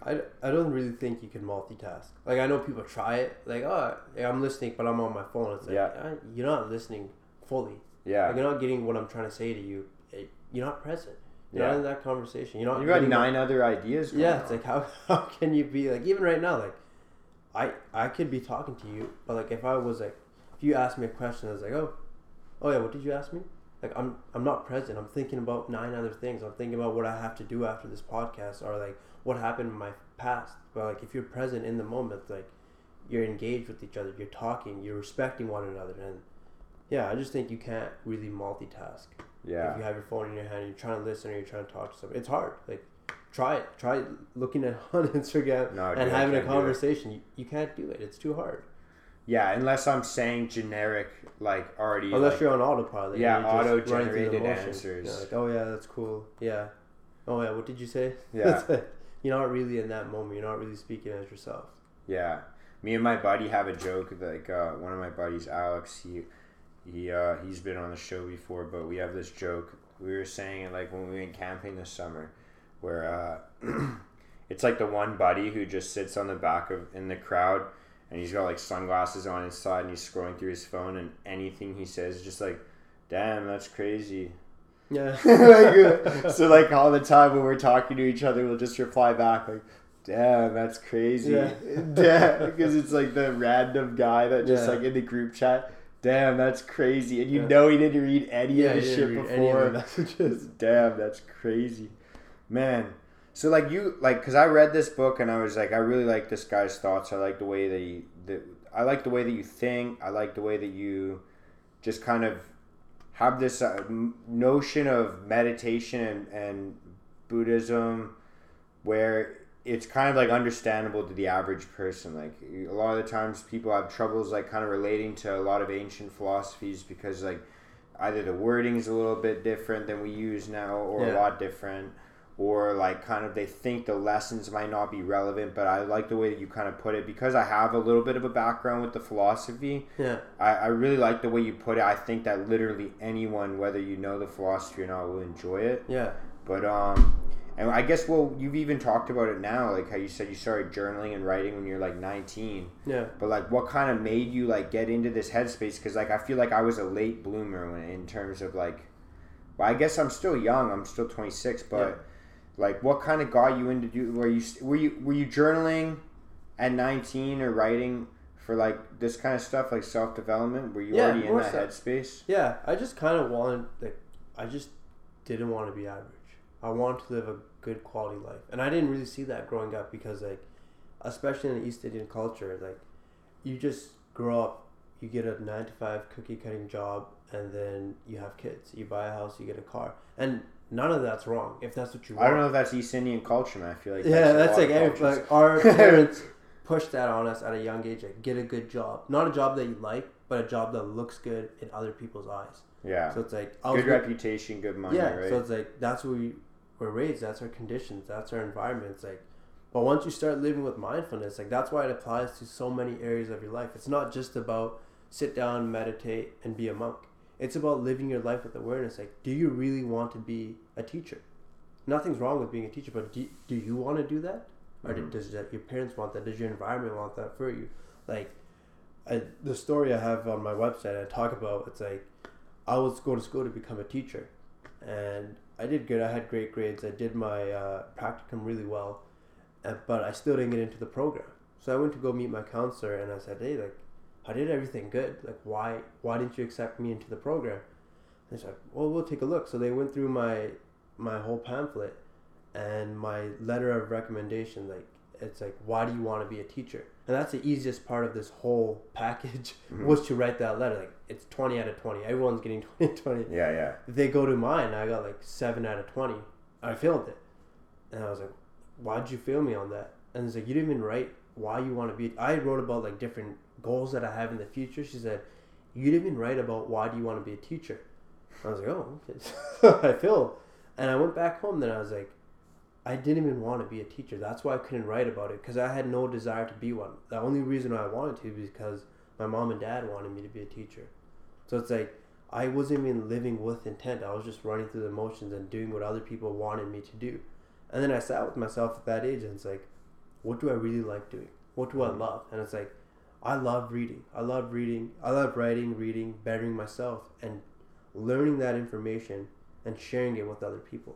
I, I don't really think you can multitask. Like I know people try it. Like oh, I'm listening, but I'm on my phone. It's like Yeah. uh, you're not listening fully. Yeah. Like you're not getting what I'm trying to say to you. Eh, You're not present. Yeah. not in that conversation. You know. You've got nine other ideas. Going Yeah, it's like how how can you be like even right now like, I I could be talking to you, but like if I was like, if you asked me a question, I was like oh, oh yeah, what did you ask me? Like I'm I'm not present. I'm thinking about nine other things. I'm thinking about what I have to do after this podcast or like what happened in my past. But like if you're present in the moment, like you're engaged with each other, you're talking, you're respecting one another, and yeah, I just think you can't really multitask yeah. if you have your phone in your hand, you're trying to listen or you're trying to talk to someone. It's hard. Like, try it. Try looking at on Instagram No, and dude, having a can't do it. conversation. You, you can't do it. It's too hard. Yeah, unless I'm saying generic, like already. Unless like- you're on autopilot. Yeah, you're just running through the auto-generated motions. answers. Yeah, like, oh yeah, that's cool. Yeah. Oh yeah, what did you say? Yeah. you're not really in that moment. You're not really speaking as yourself. Yeah, me and my buddy have a joke. Like uh, one of my buddies, Alex, he he uh, he's been on the show before, but we have this joke. We were saying it like when we went camping this summer, where uh, it's like the one buddy who just sits on the back of in the crowd, and he's got like sunglasses on his side, and he's scrolling through his phone, and anything he says is just like, "Damn, that's crazy." Yeah. like, uh, so like all the time when we're talking to each other, we'll just reply back like, "Damn, that's crazy." Yeah. Damn, because it's like the random guy that just Yeah. like in the group chat. Damn, that's crazy, and you Yeah. know he didn't read any yeah. of the shit didn't read any of before. the messages. Damn, that's crazy, man. So like you like because I read this book and I was like I really like this guy's thoughts. I like the way that he that I like the way that you think. I like the way that you just kind of have this uh, notion of meditation and, and Buddhism where it's kind of like understandable to the average person. Like a lot of the times people have troubles like kind of relating to a lot of ancient philosophies because like either the wording is a little bit different than we use now or a lot different or like kind of they think the lessons might not be relevant but i like the way that you kind of put it because i have a little bit of a background with the philosophy Yeah. I, I really like the way you put it. I think that literally anyone, whether you know the philosophy or not, will enjoy it. Yeah. But um, and I guess well, you've even talked about it now, like how you said you started journaling and writing when you're like 19. Yeah. But like, what kind of made you like get into this headspace? Because like I feel like I was a late bloomer when, in terms of like, well, I guess I'm still young. I'm still 26, but Yeah. like, what kind of got you into do? Were you were you were you journaling at 19 or writing? For like this kind of stuff, like self development, were you Yeah, already in that so. headspace? Yeah, I just kind of wanted, like, I just didn't want to be average. I wanted to live a good quality life, and I didn't really see that growing up because, like, especially in the East Indian culture, like, you just grow up, you get a nine to five cookie cutting job, and then you have kids. You buy a house, you get a car, and none of that's wrong if that's what you want. I don't know if that's East Indian culture, man. I feel like Yeah, a that's like, of every, cultures. like our parents pushed that on us at a young age. Like, get a good job, not a job that you like, but a job that looks good in other people's eyes. yeah, So it's like good reputation, good money, yeah, right? so it's like that's what we were raised. That's our conditions. That's our environment. It's like, but once you start living with mindfulness, like that's why it applies to so many areas of your life. It's not just about sit down, meditate, and be a monk. It's about living your life with awareness. Like, do you really want to be a teacher? Nothing's wrong with being a teacher, but do, do you want to do that, or Mhm. does that, your parents want that? Does your environment want that for you? Like, I, the story I have on my website, I talk about. It's like I was go to school to become a teacher, and I did good. I had great grades. I did my uh, practicum really well, uh, but I still didn't get into the program. So I went to go meet my counselor, and I said, "Hey, like, I did everything good. Like, why why didn't you accept me into the program?" And they said, "Well, we'll take a look." So they went through my my whole pamphlet and my letter of recommendation. Like, it's like why do you want to be a teacher and that's the easiest part of this whole package Mhm. was to write that letter. Like it's 20 out of 20 everyone's getting 20 20 Yeah, yeah. they go to mine i got like 7 out of 20 i failed it. And i was like why'd you fail me on that? And it's like you didn't even write why you want to be i wrote about like different goals that i have in the future. She said you didn't even write about why do you want to be a teacher. I was like oh okay. I failed. And i went back home then i was like I didn't even want to be a teacher. That's why I couldn't write about it because I had no desire to be one. The only reason I wanted to because my mom and dad wanted me to be a teacher. So it's like I wasn't even living with intent. I was just running through the motions and doing what other people wanted me to do. And then I sat with myself at that age and it's like, what do I really like doing? What do I mm-hmm. love? And it's like, I love reading. I love reading. I love writing, reading, bettering myself, and learning that information and sharing it with other people.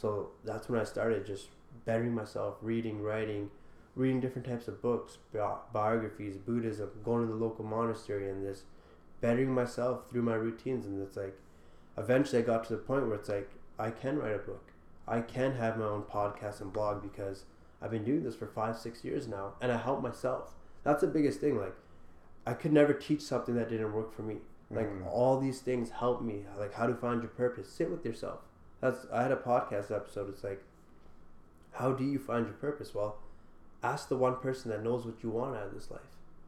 So that's when I started just bettering myself, reading, writing, reading different types of books, bi- biographies, Buddhism, going to the local monastery, and just bettering myself through my routines. And it's like, eventually I got to the point where it's like, I can write a book. I can have my own podcast and blog because I've been doing this for five, six years now, and I help myself. That's the biggest thing. Like, I could never teach something that didn't work for me. Like Mhm. all these things help me. Like how to find your purpose. Sit with yourself. That's I had a podcast episode. It's like, how do you find your purpose? Well, ask the one person that knows what you want out of this life,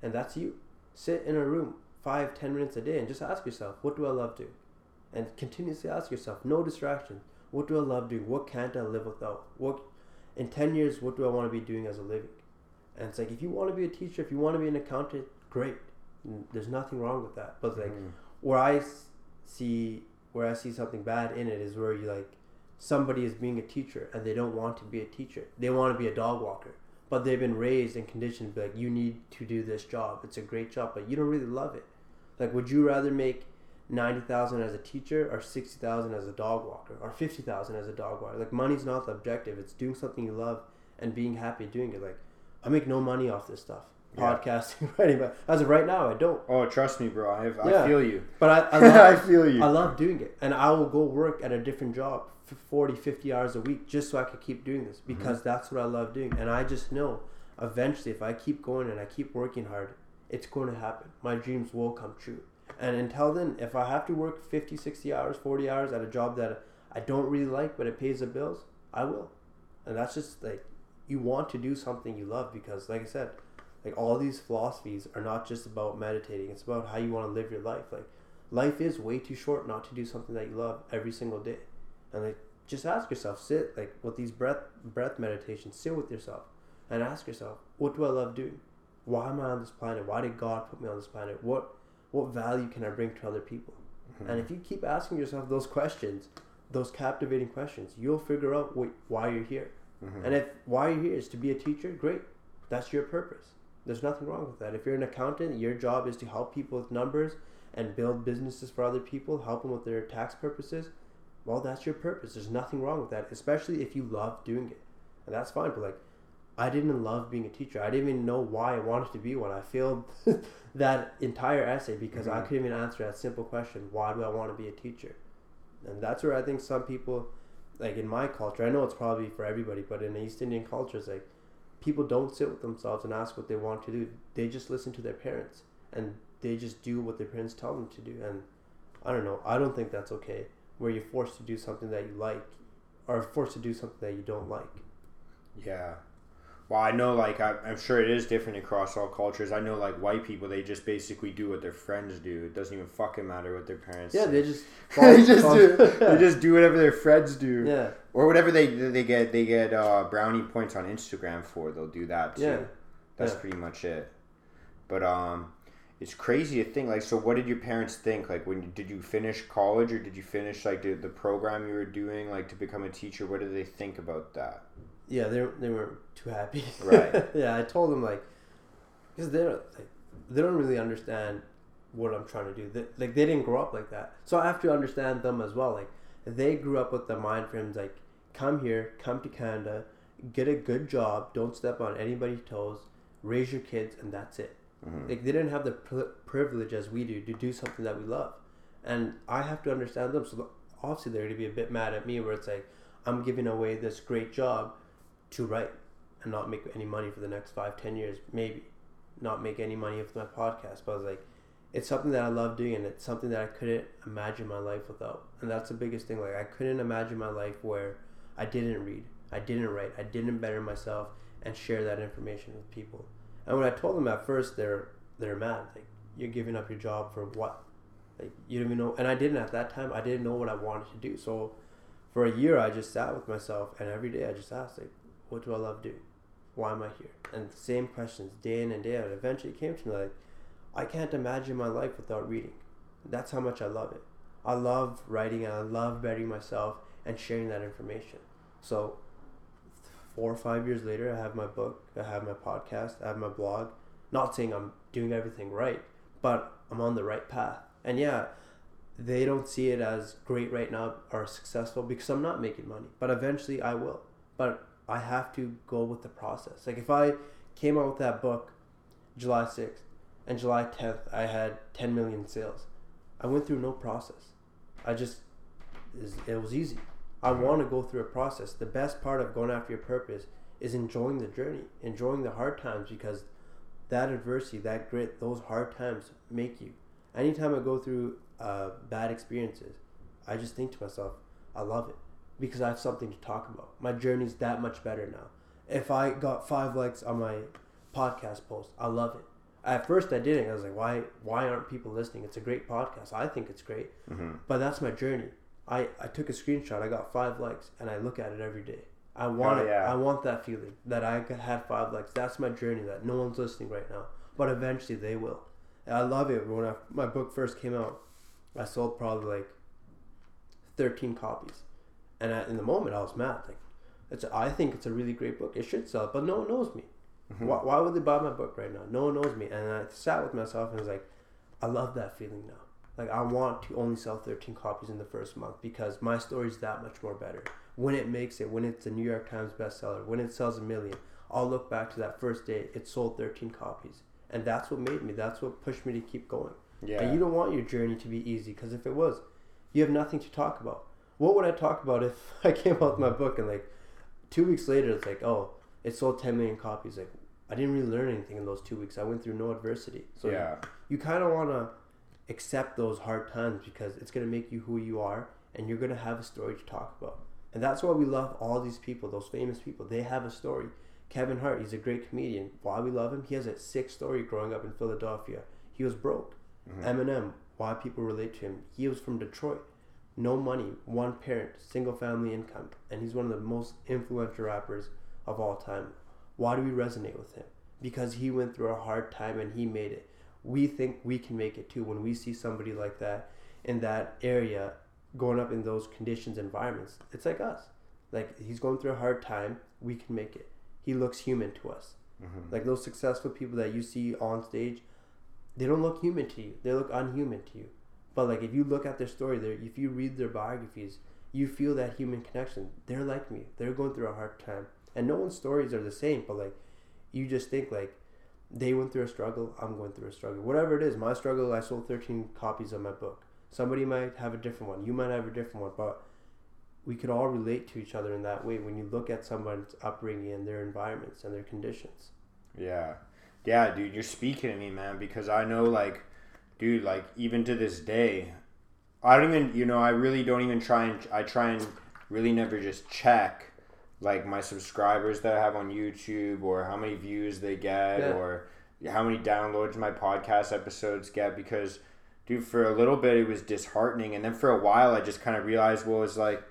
and that's you. Sit in a room five, ten minutes a day and just ask yourself, what do I love doing? And continuously ask yourself, no distraction. What do I love doing? What can't I live without? What in ten years, what do I want to be doing as a living? And it's like if you want to be a teacher, if you want to be an accountant, great. There's nothing wrong with that. But like mm-hmm. where I see where I see something bad in it is where you like somebody is being a teacher and they don't want to be a teacher. They want to be a dog walker, but they've been raised and conditioned like you need to do this job. It's a great job, but you don't really love it. Like, would you rather make ninety thousand as a teacher or sixty thousand as a dog walker or fifty thousand as a dog walker? Like, money's not the objective. It's doing something you love and being happy doing it. Like, I make no money off this stuff. Yeah. Podcasting, writing, but as of right now, I don't. Oh, trust me, bro. I, Yeah. I feel you. But I, I love, I feel you. I love doing it. And I will go work at a different job for 40, 50 hours a week just so I could keep doing this mm-hmm. because that's what I love doing. And I just know eventually if I keep going and I keep working hard, it's going to happen. My dreams will come true. And until then, if I have to work 50, 60 hours, 40 hours at a job that I don't really like but it pays the bills, I will. And that's just like you want to do something you love because like I said, like all these philosophies are not just about meditating. It's about how you want to live your life. Like life is way too short not to do something that you love every single day. And like just ask yourself, sit like with these breath breath meditations, sit with yourself and ask yourself, what do I love doing? Why am I on this planet? Why did God put me on this planet? What what value can I bring to other people? Mm-hmm. And if you keep asking yourself those questions, those captivating questions, you'll figure out wh- why you're here. Mhm. And if why you're here is to be a teacher, great. That's your purpose. There's nothing wrong with that. If you're an accountant, your job is to help people with numbers and build businesses for other people, help them with their tax purposes. Well, that's your purpose. There's nothing wrong with that, especially if you love doing it. And that's fine. But like, I didn't love being a teacher. I didn't even know why I wanted to be one. I failed that entire essay because I Mhm. couldn't even answer that simple question why do I want to be a teacher? And that's where I think some people, like in my culture, I know it's probably for everybody, but in East Indian culture, it's like people don't sit with themselves and ask what they want to do. They just listen to their parents and they just do what their parents tell them to do. And I don't know. I don't think that's okay. Where you're forced to do something that you like, or forced to do something that you don't like. Yeah. Well, I know, like, I, I'm sure it is different across all cultures. I know, like, white people, they just basically do what their friends do. It doesn't even fucking matter what their parents Yeah, say. they just they just do. They just do whatever their friends do, yeah, or whatever they they get. They get uh, brownie points on Instagram for. They'll do that too. yeah. That's yeah. pretty much it. But um, it's crazy to think. Like, so what did your parents think? Like, when did you finish college, or did you finish like the, the program you were doing, like to become a teacher? What did they think about that? Yeah, they they weren't too happy. Right. yeah, I told them like, because they don't like, they don't really understand what I'm trying to do. They, like they didn't grow up like that, so I have to understand them as well. Like they grew up with the mind frames like, come here, come to Canada, get a good job, don't step on anybody's toes, raise your kids, and that's it. Mhm. Like they didn't have the pri privilege as we do to do something that we love, and I have to understand them. So obviously they're gonna be a bit mad at me, where it's like I'm giving away this great job to write, and not make any money for the next five, ten years, maybe not make any money with my podcast. But I was like, it's something that I love doing, and it's something that I couldn't imagine my life without. And that's the biggest thing. Like I couldn't imagine my life where I didn't read, I didn't write, I didn't better myself and share that information with people. And when I told them at first, they're they're mad. Like you're giving up your job for what? Like you don't even know. And I didn't at that time. I didn't know what I wanted to do. So for a year, I just sat with myself, and every day I just asked, like, what do I love doing? Why am I here? And same questions day in and day out. Eventually, it came to me like, I can't imagine my life without reading. That's how much I love it. I love writing and I love bettering myself and sharing that information. So, four or five years later, I have my book, I have my podcast, I have my blog. Not saying I'm doing everything right, but I'm on the right path. And yeah, they don't see it as great right now or successful because I'm not making money, but eventually I will. But I have to go with the process. Like if I came out with that book July 6th and July 10th I had 10 million sales, I went through no process. I just it was easy. I want to go through a process. The best part of going after your purpose is enjoying the journey, enjoying the hard times because that adversity, that grit, those hard times make you. Anytime I go through uh, bad experiences, I just think to myself, I love it because I have something to talk about. My journey's that much better now. If I got five likes on my podcast post, I love it. At first, I didn't. I was like, why? Why aren't people listening? It's a great podcast. I think it's great, mm-hmm. but that's my journey. I, I took a screenshot. I got five likes, and I look at it every day. I want oh, yeah. it. I want that feeling that I had five likes. That's my journey. That no one's listening right now, but eventually they will. And I love it. When I, my book first came out, I sold probably like thirteen copies, and I, in the moment I was mad. Like, it's I think it's a really great book. It should sell, but no one knows me. Mm-hmm. Why, why would they buy my book right now? No one knows me, and I sat with myself and was like, I love that feeling now. Like I want to only sell 13 copies in the first month because my story is that much more better. When it makes it, when it's a New York Times bestseller, when it sells a million, I'll look back to that first day. It sold 13 copies, and that's what made me. That's what pushed me to keep going. Yeah. And you don't want your journey to be easy because if it was, you have nothing to talk about. What would I talk about if I came out with my book and like two weeks later it's like, oh, it sold 10 million copies. Like I didn't really learn anything in those two weeks. I went through no adversity. So yeah. you, you kind of want to accept those hard times because it's going to make you who you are and you're going to have a story to talk about. And that's why we love all these people, those famous people. They have a story. Kevin Hart, he's a great comedian. Why we love him? He has a sick story growing up in Philadelphia. He was broke. Mm-hmm. Eminem, why people relate to him? He was from Detroit. No money, one parent, single family income, and he's one of the most influential rappers of all time. Why do we resonate with him? Because he went through a hard time and he made it. We think we can make it too when we see somebody like that in that area growing up in those conditions environments. It's like us. Like he's going through a hard time. We can make it. He looks human to us. Mm-hmm. like those successful people that you see on stage they don't look human to you. They look unhuman to you but like if you look at their story there if you read their biographies you feel that human connection they're like me they're going through a hard time and no one's stories are the same but like you just think like they went through a struggle, I'm going through a struggle. Whatever it is, my struggle, I sold 13 copies of my book. Somebody might have a different one. You might have a different one, but we could all relate to each other in that way when you look at someone's upbringing and their environments and their conditions. Yeah. Yeah, dude, you're speaking to me, man, because I know, like, dude, like, even to this day, I don't even, you know, I really don't even try and, I try and really never just check like my subscribers that I have on YouTube or how many views they get yeah. or how many downloads my podcast episodes get because dude for a little bit it was disheartening. And then for a while I just kind of realized well it's like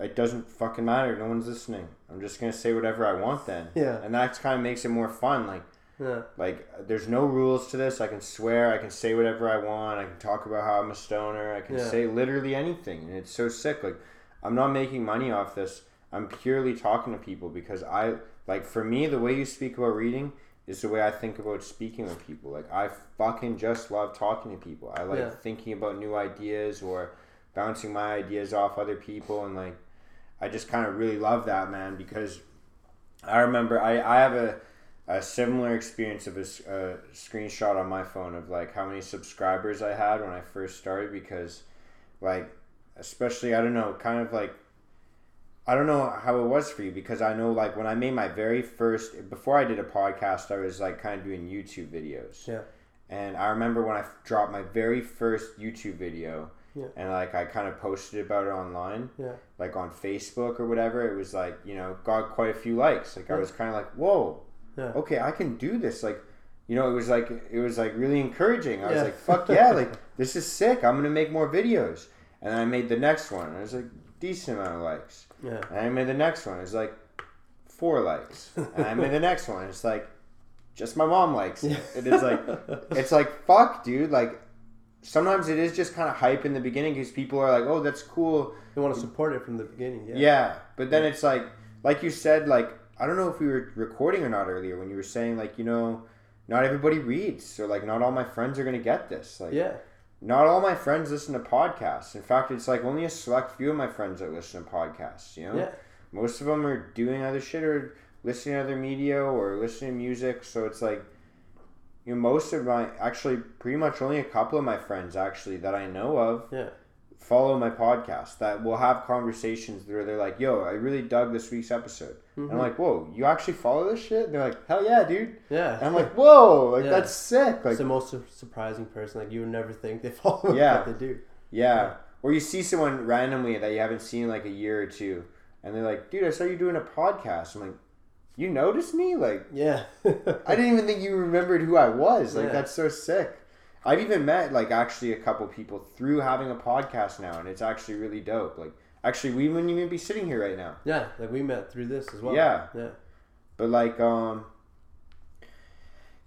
it doesn't fucking matter. No one's listening. I'm just gonna say whatever I want then. Yeah. And that kind of makes it more fun. Like yeah. Like there's no rules to this. I can swear. I can say whatever I want. I can talk about how I'm a stoner. I can yeah. say literally anything, and it's so sick. Like I'm not making money off this. I'm purely talking to people because I like for me the way you speak about reading is the way I think about speaking with people. Like I fucking just love talking to people. I like yeah. thinking about new ideas or bouncing my ideas off other people and like I just kind of really love that man because I remember I, I have a, a similar experience of a, a screenshot on my phone of like how many subscribers I had when I first started because like especially I don't know kind of like I don't know how it was for you because I know like when I made my very first before I did a podcast, I was like kind of doing YouTube videos. Yeah. And I remember when I dropped my very first YouTube video, Yeah. and like I kind of posted about it online, Yeah. like on Facebook or whatever. It was like you know got quite a few likes. Like I was kind of like, whoa, Yeah. okay, I can do this. Like, you know, it was like it was like really encouraging. I was like, fuck yeah, like this is sick. I'm gonna make more videos. And then I made the next one. And it was like decent amount of likes. Yeah. And I made the next one. It's like four likes. And I made the next one. It's like just my mom likes it. It is like it's like fuck, dude. Like sometimes it is just kind of hype in the beginning because people are like, oh, that's cool. They want to support it from the beginning. Yeah. Yeah. But then it's like, like you said, like I don't know if we were recording or not earlier when you were saying like, you know, not everybody reads, or like not all my friends are gonna get this. Like, Yeah. not all my friends listen to podcasts. In fact, it's like only a select few of my friends that listen to podcasts. You know, Yeah. most of them are doing other shit or listening to other media or listening to music. So it's like, you know, most of my actually pretty much only a couple of my friends actually that I know of Yeah. Follow my podcast that will have conversations where they're like, "Yo, I really dug this week's episode." And I'm mm-hmm. like, "Whoa, you actually follow this shit?" And they're like, "Hell yeah, dude!" Yeah. And I'm like, "Whoa, like Yeah. that's sick!" Like, it's the most sur- surprising person. Like you would never think they follow Yeah. but they do. yeah. Or you see someone randomly that you haven't seen in like a year or two, and they're like, "Dude, I saw you doing a podcast." I'm like, "You noticed me?" Like, Yeah. I didn't even think you remembered who I was. Like, Yeah. that's so sick. I've even met like actually a couple people through having a podcast now, and it's actually really dope. Like, actually, we wouldn't even be sitting here right now. yeah. Like we met through this as well. Yeah. Yeah. But like, um,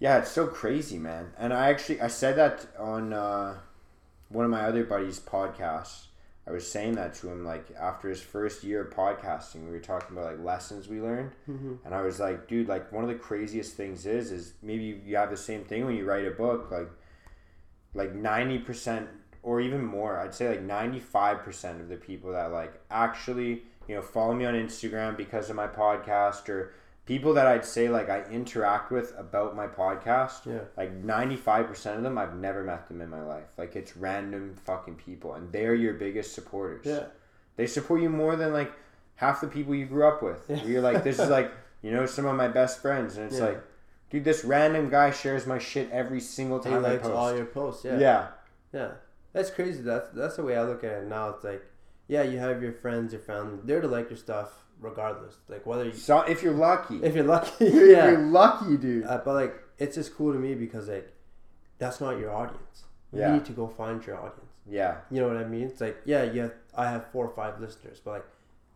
yeah, it's so crazy, man. And I actually I said that on uh, one of my other buddies' podcasts. I was saying that to him like after his first year of podcasting, we were talking about like lessons we learned, Mm-hmm. and I was like, dude, like one of the craziest things is is maybe you have the same thing when you write a book, like like ninety percent or even more. I'd say like ninety five percent of the people that like actually you know follow me on Instagram because of my podcast or people that I'd say like I interact with about my podcast. Yeah. Like ninety five percent of them, I've never met them in my life. Like it's random fucking people, and they're your biggest supporters. Yeah. They support you more than like half the people you grew up with. Yeah. You're like, this is like, you know, some of my best friends, and it's Yeah. like, dude, this random guy shares my shit every single He time I likes post. all your posts. Yeah. yeah. Yeah. That's crazy. That's that's the way I look at it now. It's like, yeah, you have your friends, your family. They're to like your stuff regardless. Like whether you, So if you're lucky, if you're lucky, if yeah. you're lucky, dude. Uh, but like, it's just cool to me because like, that's not your audience. Yeah. You need to go find your audience. yeah, You know what I mean? It's like, yeah, yeah, I have four or five listeners, but like,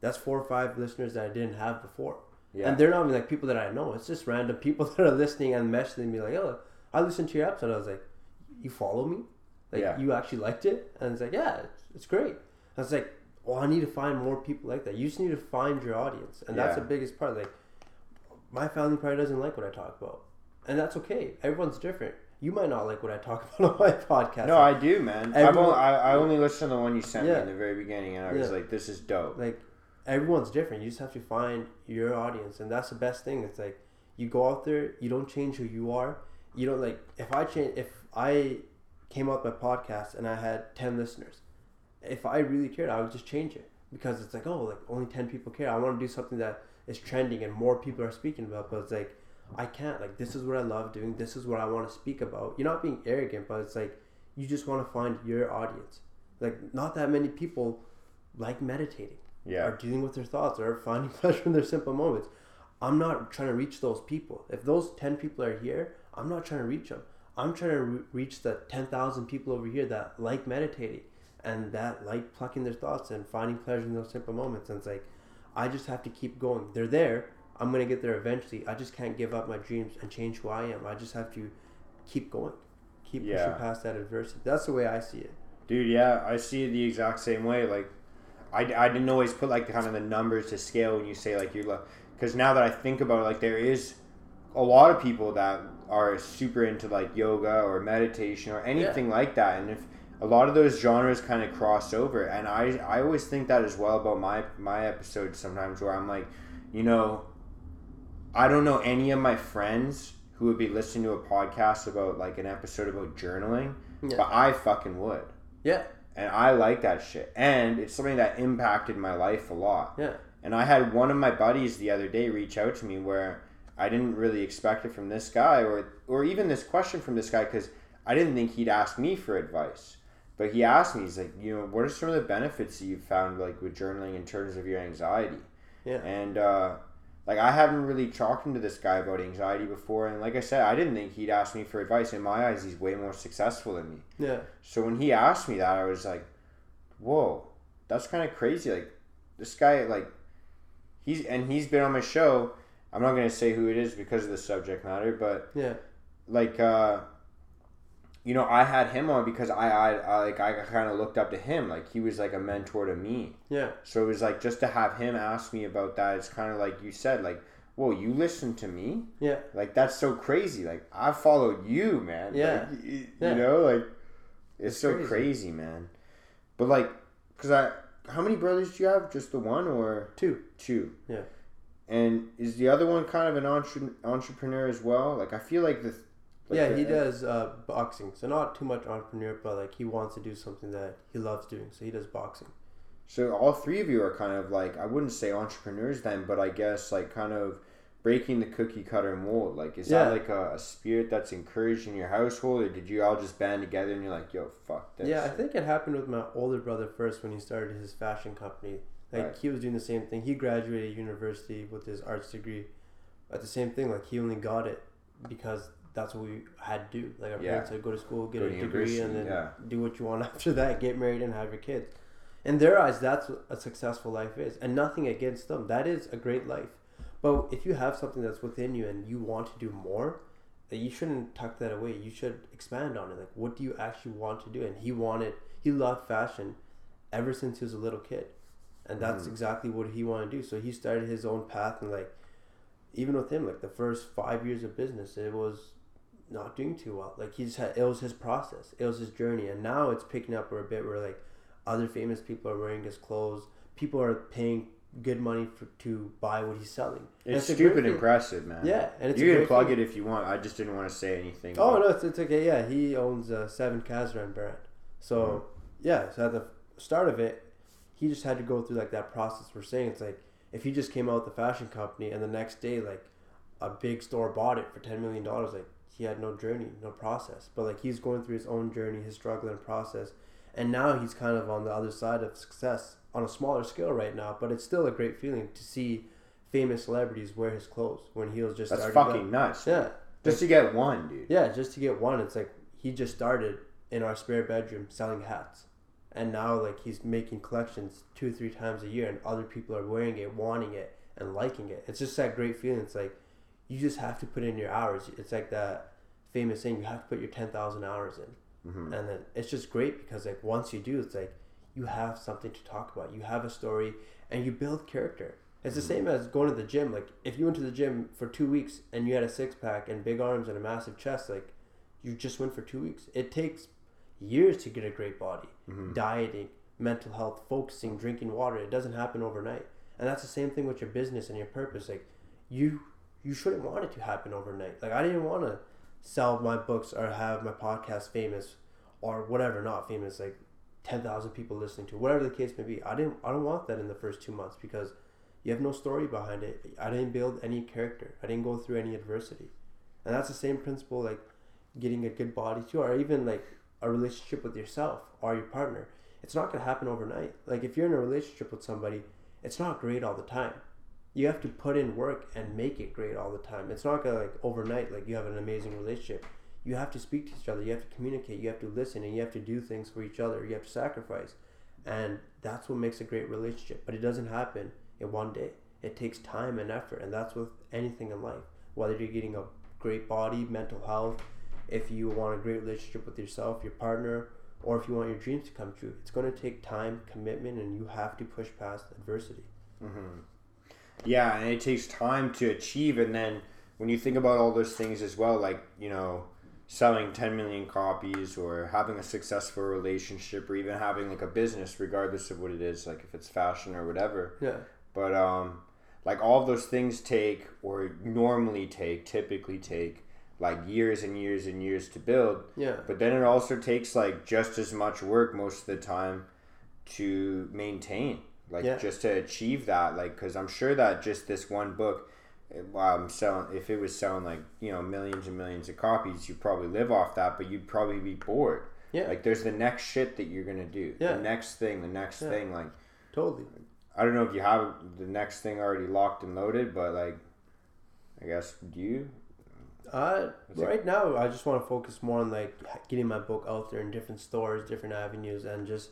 that's four or five listeners that I didn't have before. Yeah, And they're not even like people that I know. It's just random people that are listening and messaging me like, "Oh, I listened to your episode." I was like, "You follow me? Like Yeah. you actually liked it?" And it's like, "Yeah, it's, it's great." I was like, "Well, I need to find more people like that. You just need to find your audience, and that's Yeah. the biggest part. Like, my family probably doesn't like what I talk about, and that's okay. Everyone's different. You might not like what I talk about on my podcast. no, I do, man. Everyone- only, I, I only listened to the one you sent me in the very beginning, and I was like, this is dope. like everyone's different. You just have to find your audience, and that's the best thing. It's like you go out there, you don't change who you are. You don't like if I change if I came out with my podcast and I had ten listeners, if I really cared, I would just change it because it's like oh like only ten people care. I want to do something that is trending and more people are speaking about, but it's like I can't like this is what I love doing. This is what I want to speak about. You're not being arrogant, but it's like you just want to find your audience. Like not that many people like meditating Yeah, are dealing with their thoughts or finding pleasure in their simple moments. I'm not trying to reach those people. If those 10 people are here, I'm not trying to reach them. I'm trying to re- reach the 10,000 people over here that like meditating and that like plucking their thoughts and finding pleasure in those simple moments. And it's like, I just have to keep going. They're there. I'm going to get there eventually. I just can't give up my dreams and change who I am. I just have to keep going, keep Yeah. pushing past that adversity. That's the way I see it. dude. Yeah, I see it the exact same way. Like, I, I didn't always put like the kind of the numbers to scale when you say like you're because now that I think about it, like there is a lot of people that are super into like yoga or meditation or anything like that, and if a lot of those genres kind of cross over, and I I always think that as well about my my episodes sometimes where I'm like, you know, I don't know any of my friends who would be listening to a podcast about like an episode about journaling, Yeah. but I fucking would Yeah. And I like that shit. And it's something that impacted my life a lot. Yeah. And I had one of my buddies the other day reach out to me where I didn't really expect it from this guy or or even this question from this guy because I didn't think he'd ask me for advice. But he asked me, he's like, you know, what are some of the benefits that you've found like with journaling in terms of your anxiety? Yeah. And uh, like I haven't really talked to this guy about anxiety before, and like I said, I didn't think he'd ask me for advice. In my eyes, he's way more successful than me. Yeah. So when he asked me that, I was like, "Whoa, that's kind of crazy!" Like this guy, like he's and he's been on my show. I'm not gonna say who it is because of the subject matter, but Yeah. like uh, you know, I had him on because I, I, I like I kind of looked up to him. Like he was like a mentor to me. Yeah. So it was like just to have him ask me about that. It's kind of like you said, like, "Whoa, you listen to me?" Yeah. Like that's so crazy. Like I followed you, man. Yeah. Like, y- Yeah. You know, like it's, It's so crazy. crazy. man. But like, cause I, how many brothers do you have? Just the one or Two. two? Yeah. And is the other one kind of an entre- entrepreneur as well? Like I feel like the. Yeah, the- he does uh, boxing. So not too much entrepreneur, but like he wants to do something that he loves doing. So he does boxing. So all three of you are kind of like I wouldn't say entrepreneurs then, but I guess like kind of breaking the cookie cutter mold. Like is Yeah. that like a, a spirit that's encouraged in your household, or did you all just band together and you're like, yo, fuck this? Yeah, I think it happened with my older brother first when he started his fashion company. Like Right. he was doing the same thing. He graduated university with his arts degree. At the same thing, like he only got it because that's what we had to do. Like our Yeah. parents said, go to school, get Go a degree, and then yeah. do what you want after that. Get married and have your kids. In their eyes, that's what a successful life is, and nothing against them. That is a great life. But if you have something that's within you and you want to do more, that you shouldn't tuck that away. You should expand on it. Like, what do you actually want to do? And he wanted, he loved fashion ever since he was a little kid, and that's Mhm. exactly what he wanted to do. So he started his own path, and like, even with him, like the first five years of business, it was not doing too well. Like he just had, it was his process, it was his journey, and now it's picking up a bit where like other famous people are wearing his clothes. People are paying good money for to buy what he's selling. It's stupid impressive, man. Yeah, and it's you can plug thing. it if you want. I just didn't want to say anything. Oh no, it's, it's okay. Yeah, he owns uh, Seven Kazran brand. So yeah, so at the start of it, he just had to go through like that process. We're saying it's like if he just came out with the fashion company and the next day like a big store bought it for ten million dollars, like he had no journey, no process. But like he's going through his own journey, his struggle and process, and now he's kind of on the other side of success on a smaller scale right now. But it's still a great feeling to see famous celebrities wear his clothes when he was just That's fucking nuts. yeah. Just to get one, dude. Yeah, just to get one, it's like he just started in our spare bedroom selling hats. And now like he's making collections two, three times a year and other people are wearing it, wanting it, and liking it. It's just that great feeling. It's like you just have to put in your hours. It's like that famous saying, you have to put your ten thousand hours in. Mhm. And then it's just great because like once you do, it's like you have something to talk about. You have a story and you build character. It's the same as going to the gym. Like if you went to the gym for two weeks and you had a six pack and big arms and a massive chest, like you just went for two weeks. It takes years to get a great body. Mhm. Dieting, mental health, focusing, drinking water. It doesn't happen overnight. And that's the same thing with your business and your purpose. Like you you shouldn't want it to happen overnight. Like I didn't want to sell my books or have my podcast famous or whatever, not famous, like ten thousand people listening to, whatever the case may be. I didn't I don't want that in the first two months because you have no story behind it. I didn't build any character. I didn't go through any adversity. And that's the same principle like getting a good body too, or even like a relationship with yourself or your partner. It's not gonna happen overnight. Like if you're in a relationship with somebody, it's not great all the time. You have to put in work and make it great all the time. It's not gonna like overnight like you have an amazing relationship. You have to speak to each other, you have to communicate, you have to listen and you have to do things for each other. You have to sacrifice. And that's what makes a great relationship. But it doesn't happen in one day. It takes time and effort and that's with anything in life. Whether you're getting a great body, mental health, if you want a great relationship with yourself, your partner, or if you want your dreams to come true, it's going to take time, commitment, and you have to push past adversity. Mm-hmm. Yeah, and it takes time to achieve. And then when you think about all those things as well, like, you know, selling 10 million copies or having a successful relationship or even having like a business, regardless of what it is, like if it's fashion or whatever. Yeah. But, um, like all those things take or normally take, typically take like years and years and years to build. Yeah. But then it also takes like just as much work most of the time to maintain. Like Yeah. just to achieve that like because i'm sure that just this one book um, selling if it was selling like you know millions and millions of copies you'd probably live off that but you'd probably be bored Yeah. like there's the next shit that you're gonna do Yeah. the next thing the next Yeah. thing like Totally. i don't know if you have the next thing already locked and loaded but like i guess do you Uh, Is it- right now, I just want to focus more on like getting my book out there in different stores, different avenues, and just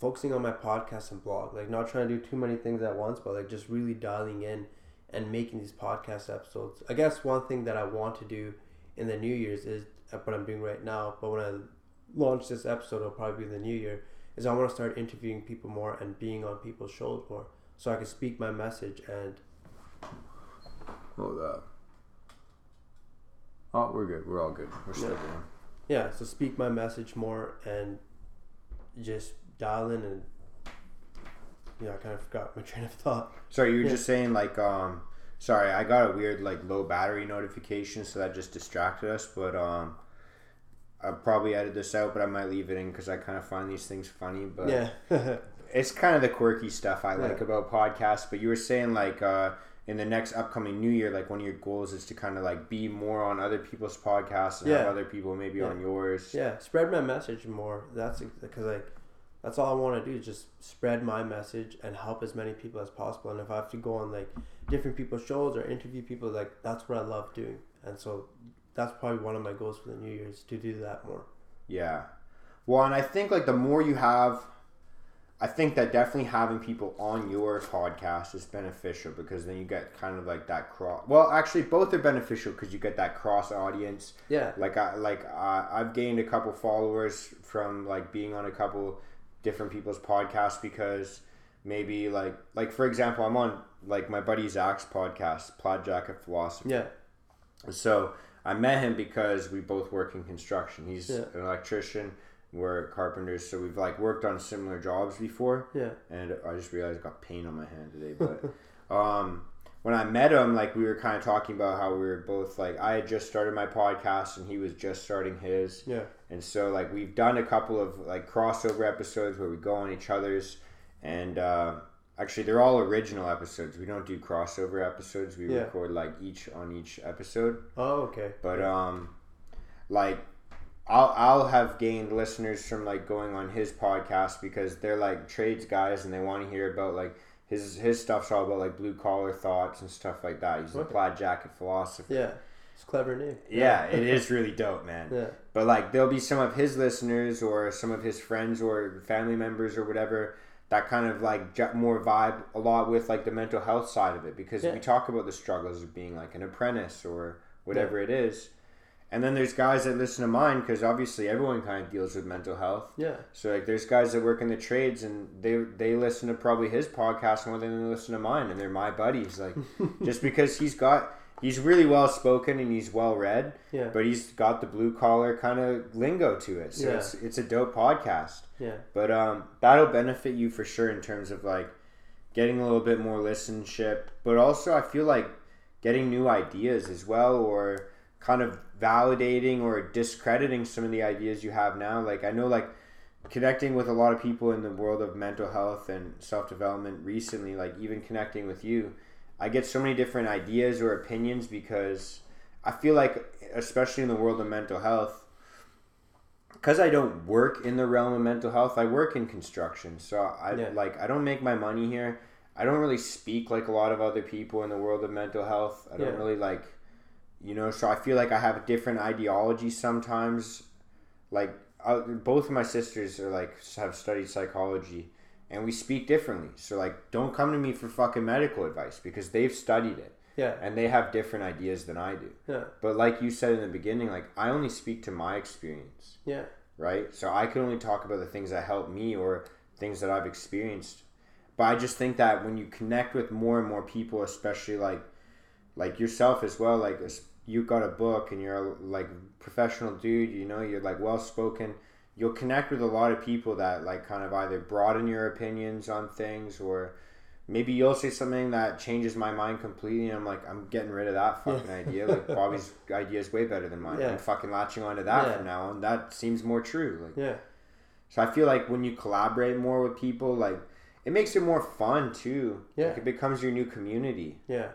focusing on my podcast and blog. Like not trying to do too many things at once, but like just really dialing in and making these podcast episodes. I guess one thing that I want to do in the New Year's is uh, what I'm doing right now. But when I launch this episode, it'll probably be in the New Year. Is I want to start interviewing people more and being on people's shows more, so I can speak my message and hold up oh we're good we're all good we're still Yeah. going yeah, so speak my message more and just dial in and yeah, I kind of forgot my train of thought. Sorry, you were Yeah. just saying like um sorry, I got a weird like low battery notification so that just distracted us, but um I'll probably edit this out, but I might leave it in because I kind of find these things funny. But yeah, it's kind of the quirky stuff I like Yeah. about podcasts. But you were saying like uh, in the next upcoming new year, like one of your goals is to kind of like be more on other people's podcasts and have other people maybe Yeah. on yours. yeah, spread my message more. That's because like that's all I want to do is just spread my message and help as many people as possible. And if I have to go on like different people's shows or interview people, like that's what I love doing. And so that's probably one of my goals for the New Year's to do that more. Yeah. Well, and I think like the more you have, I think that definitely having people on your podcast is beneficial because then you get kind of like that cross. Well, actually, both are beneficial because you get that cross audience. Yeah, Like I like uh, I've gained a couple followers from like being on a couple different people's podcasts because maybe like like for example, I'm on like my buddy Zach's podcast, Plaid Jacket Philosophy. yeah, So I met him because we both work in construction. He's Yeah. an electrician. We're carpenters, so we've like worked on similar jobs before. yeah, And I just realized I got pain on my hand today. But um, when I met him, like we were kind of talking about how we were both like I had just started my podcast and he was just starting his. yeah, And so like we've done a couple of like crossover episodes where we go on each other's and uh, actually they're all original episodes. We don't do crossover episodes. We Yeah. record like each on each episode. Oh, okay. But um like I'll I'll have gained listeners from like going on his podcast because they're like trades guys and they want to hear about like his his stuff's all about like blue collar thoughts and stuff like that. He's a Okay. plaid jacket philosopher. Yeah, it's clever name. Yeah, it is really dope, man. Yeah, But like there'll be some of his listeners or some of his friends or family members or whatever that kind of like more vibe a lot with like the mental health side of it because Yeah. we talk about the struggles of being like an apprentice or whatever it is. And then there's guys that listen to mine because obviously everyone kind of deals with mental health. yeah, So like there's guys that work in the trades and they they listen to probably his podcast more than they listen to mine and they're my buddies like just because he's got he's really well spoken and he's well read yeah, but he's got the blue collar kind of lingo to it. So Yeah. it's it's a dope podcast. yeah, But um, that'll benefit you for sure in terms of like getting a little bit more listenership, but also I feel like getting new ideas as well, or kind of validating or discrediting some of the ideas you have now. Like I know like connecting with a lot of people in the world of mental health and self development recently, like even connecting with you, I get so many different ideas or opinions because I feel like, especially in the world of mental health, because I don't work in the realm of mental health, I work in construction. So I Yeah. like I don't make my money here. I don't really speak like a lot of other people in the world of mental health. I don't Yeah. really like, you know. So I feel like I have a different ideology sometimes. Like uh, both of my sisters are like have studied psychology, and we speak differently. So like, don't come to me for fucking medical advice because they've studied it yeah, and they have different ideas than I do. yeah, But like you said in the beginning, like I only speak to my experience yeah, right? So I can only talk about the things that help me or things that I've experienced. But I just think that when you connect with more and more people, especially like like yourself as well, like you got a book and you're a, like professional dude, you know, you're like well spoken. You'll connect with a lot of people that like kind of either broaden your opinions on things or maybe you'll say something that changes my mind completely and I'm like I'm getting rid of that fucking idea. Like Bobby's idea is way better than mine. Yeah. I'm fucking latching onto that Yeah. from now on. That seems more true. Like yeah, so I feel like when you collaborate more with people, like it makes it more fun too. Yeah. Like it becomes your new community. Yeah,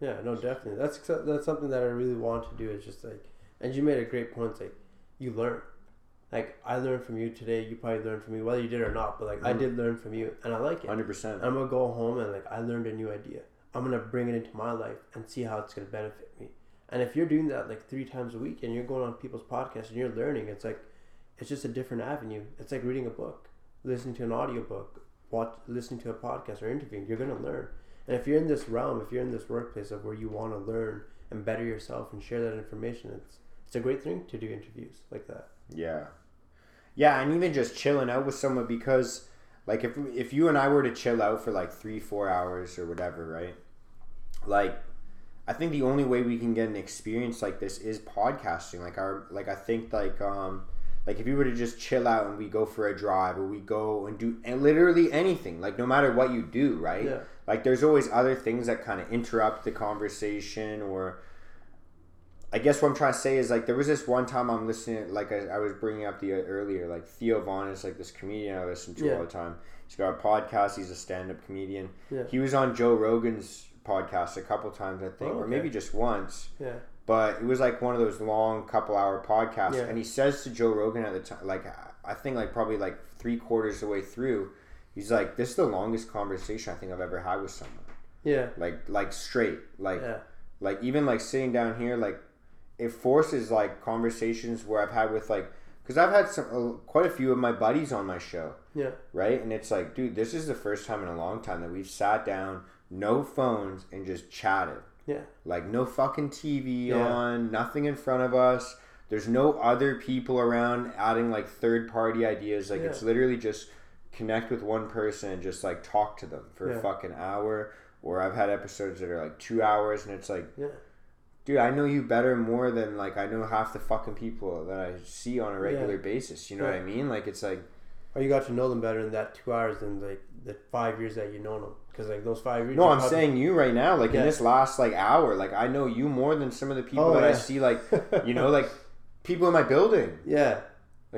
yeah, no, definitely. That's that's something that I really want to do. Is just like, and you made a great point. It's like you learn. Like I learned from you today. You probably learned from me, whether you did or not. But like I Mhm. did learn from you, and I like it. Hundred percent. I'm gonna go home and like I learned a new idea. I'm gonna bring it into my life and see how it's gonna benefit me. And if you're doing that like three times a week and you're going on people's podcasts and you're learning, it's like it's just a different avenue. It's like reading a book, listening to an audiobook, watch listening to a podcast or interviewing. You're gonna learn. And if you're in this realm, if you're in this workplace of where you want to learn and better yourself and share that information, it's it's a great thing to do interviews like that. Yeah. Yeah, and even just chilling out with someone because like if if you and I were to chill out for like 3 4 hours or whatever, right? Like I think the only way we can get an experience like this is podcasting. Like our like I think like um like if you were to just chill out and we go for a drive or we go and do and literally anything, like no matter what you do, right? Yeah. Like there's always other things that kind of interrupt the conversation or I guess what I'm trying to say is like there was this one time I'm listening, like I, I was bringing up the uh, earlier, like Theo Von is like this comedian I listen to Yeah. all the time. He's got a podcast. He's a stand-up comedian. Yeah. He was on Joe Rogan's podcast a couple times, I think, Oh, or maybe just once. Yeah. But it was like one of those long couple-hour podcasts, Yeah. and he says to Joe Rogan at the time, like I think like probably like three quarters of the way through, he's like, "This is the longest conversation I think I've ever had with someone." Yeah. Like like straight, like Yeah. like even like sitting down here like it forces like conversations where i've had with like because i've had some uh, quite a few of my buddies on my show Yeah. right and it's like dude this is the first time in a long time that we've sat down no phones and just chatted Yeah. like no fucking tv Yeah. on nothing in front of us there's no other people around adding like third party ideas like Yeah. it's literally just connect with one person and just like talk to them for Yeah. a fucking hour or i've had episodes that are like two hours and it's like Yeah. dude, I know you better more than like I know half the fucking people that I see on a regular Yeah. basis. You know what I mean? Like it's like Or you got to know them better in that two hours than like the five years that you know them. Because like those five years. no, I'm saying you right now. Like in this last like hour, like I know you more than some of the people Oh, that I see. Like you know, like people in my building. Yeah.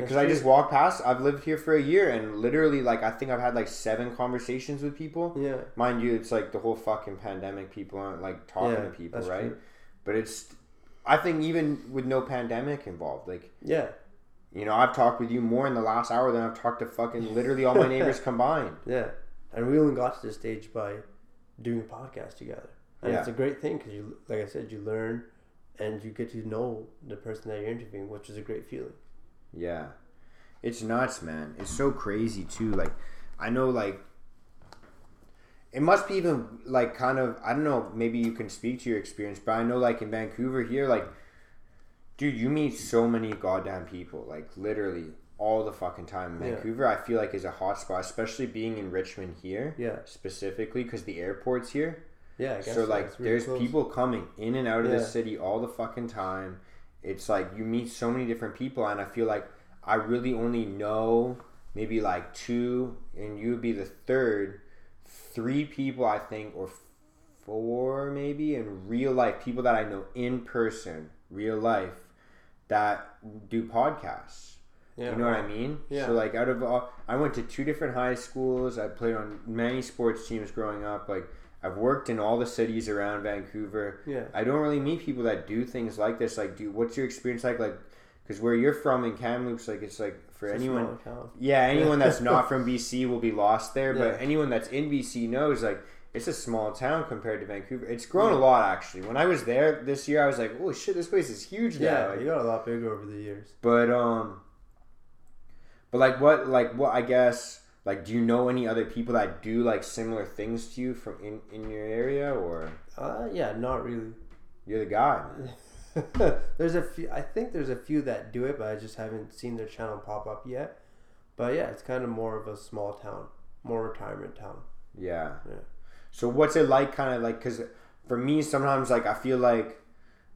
Because That's I just walk past. I've lived here for a year, and literally, like I think I've had like seven conversations with people. Yeah. Mind you, it's like the whole fucking pandemic. People aren't like talking Yeah, to people, right? true. But it's, I think even with no pandemic involved, like Yeah. You know, I've talked with you more in the last hour than I've talked to fucking literally all my neighbors combined. Yeah. And we only got to this stage by doing a podcast together. And Yeah. it's a great thing because you, like I said, you learn and you get to know the person that you're interviewing, which is a great feeling. Yeah. It's nuts, man. It's so crazy too. Like I know like it must be even like kind of I don't know, maybe you can speak to your experience, but I know like in Vancouver here, like dude, you meet so many goddamn people, like literally all the fucking time. Yeah. Vancouver, I feel like is a hot spot, especially being in Richmond here, Yeah. specifically because the airport's here. Yeah. I guess so so. like there's close. people coming in and out of Yeah. the city all the fucking time it's like you meet so many different people and i feel like i really only know maybe like two and you would be the third three people i think or four maybe in real life people that i know in person real life that do podcasts Yeah. you know what I mean? Yeah. So like out of all, I went to two different high schools. I played on many sports teams growing up. Like I've worked in all the cities around Vancouver. Yeah. I don't really meet people that do things like this. Like, do what's your experience like? Like, because where you're from in Kamloops, like it's like for It's anyone, yeah, anyone that's not from BC will be lost there. Yeah. But anyone that's in BC knows like it's a small town compared to Vancouver. It's grown a lot actually. When I was there this year, I was like, oh shit, this place is huge now. Yeah. Like, You got a lot bigger over the years. but um, but like what like what I guess like do you know any other people that do like similar things to you from in in your area or Uh, yeah, not really. you're the guy? there's a few. I think there's a few that do it, but I just haven't seen their channel pop up yet. But yeah, it's kind of more of a small town, more retirement town. Yeah. Yeah. So what's it like? Kind of like because for me sometimes like I feel like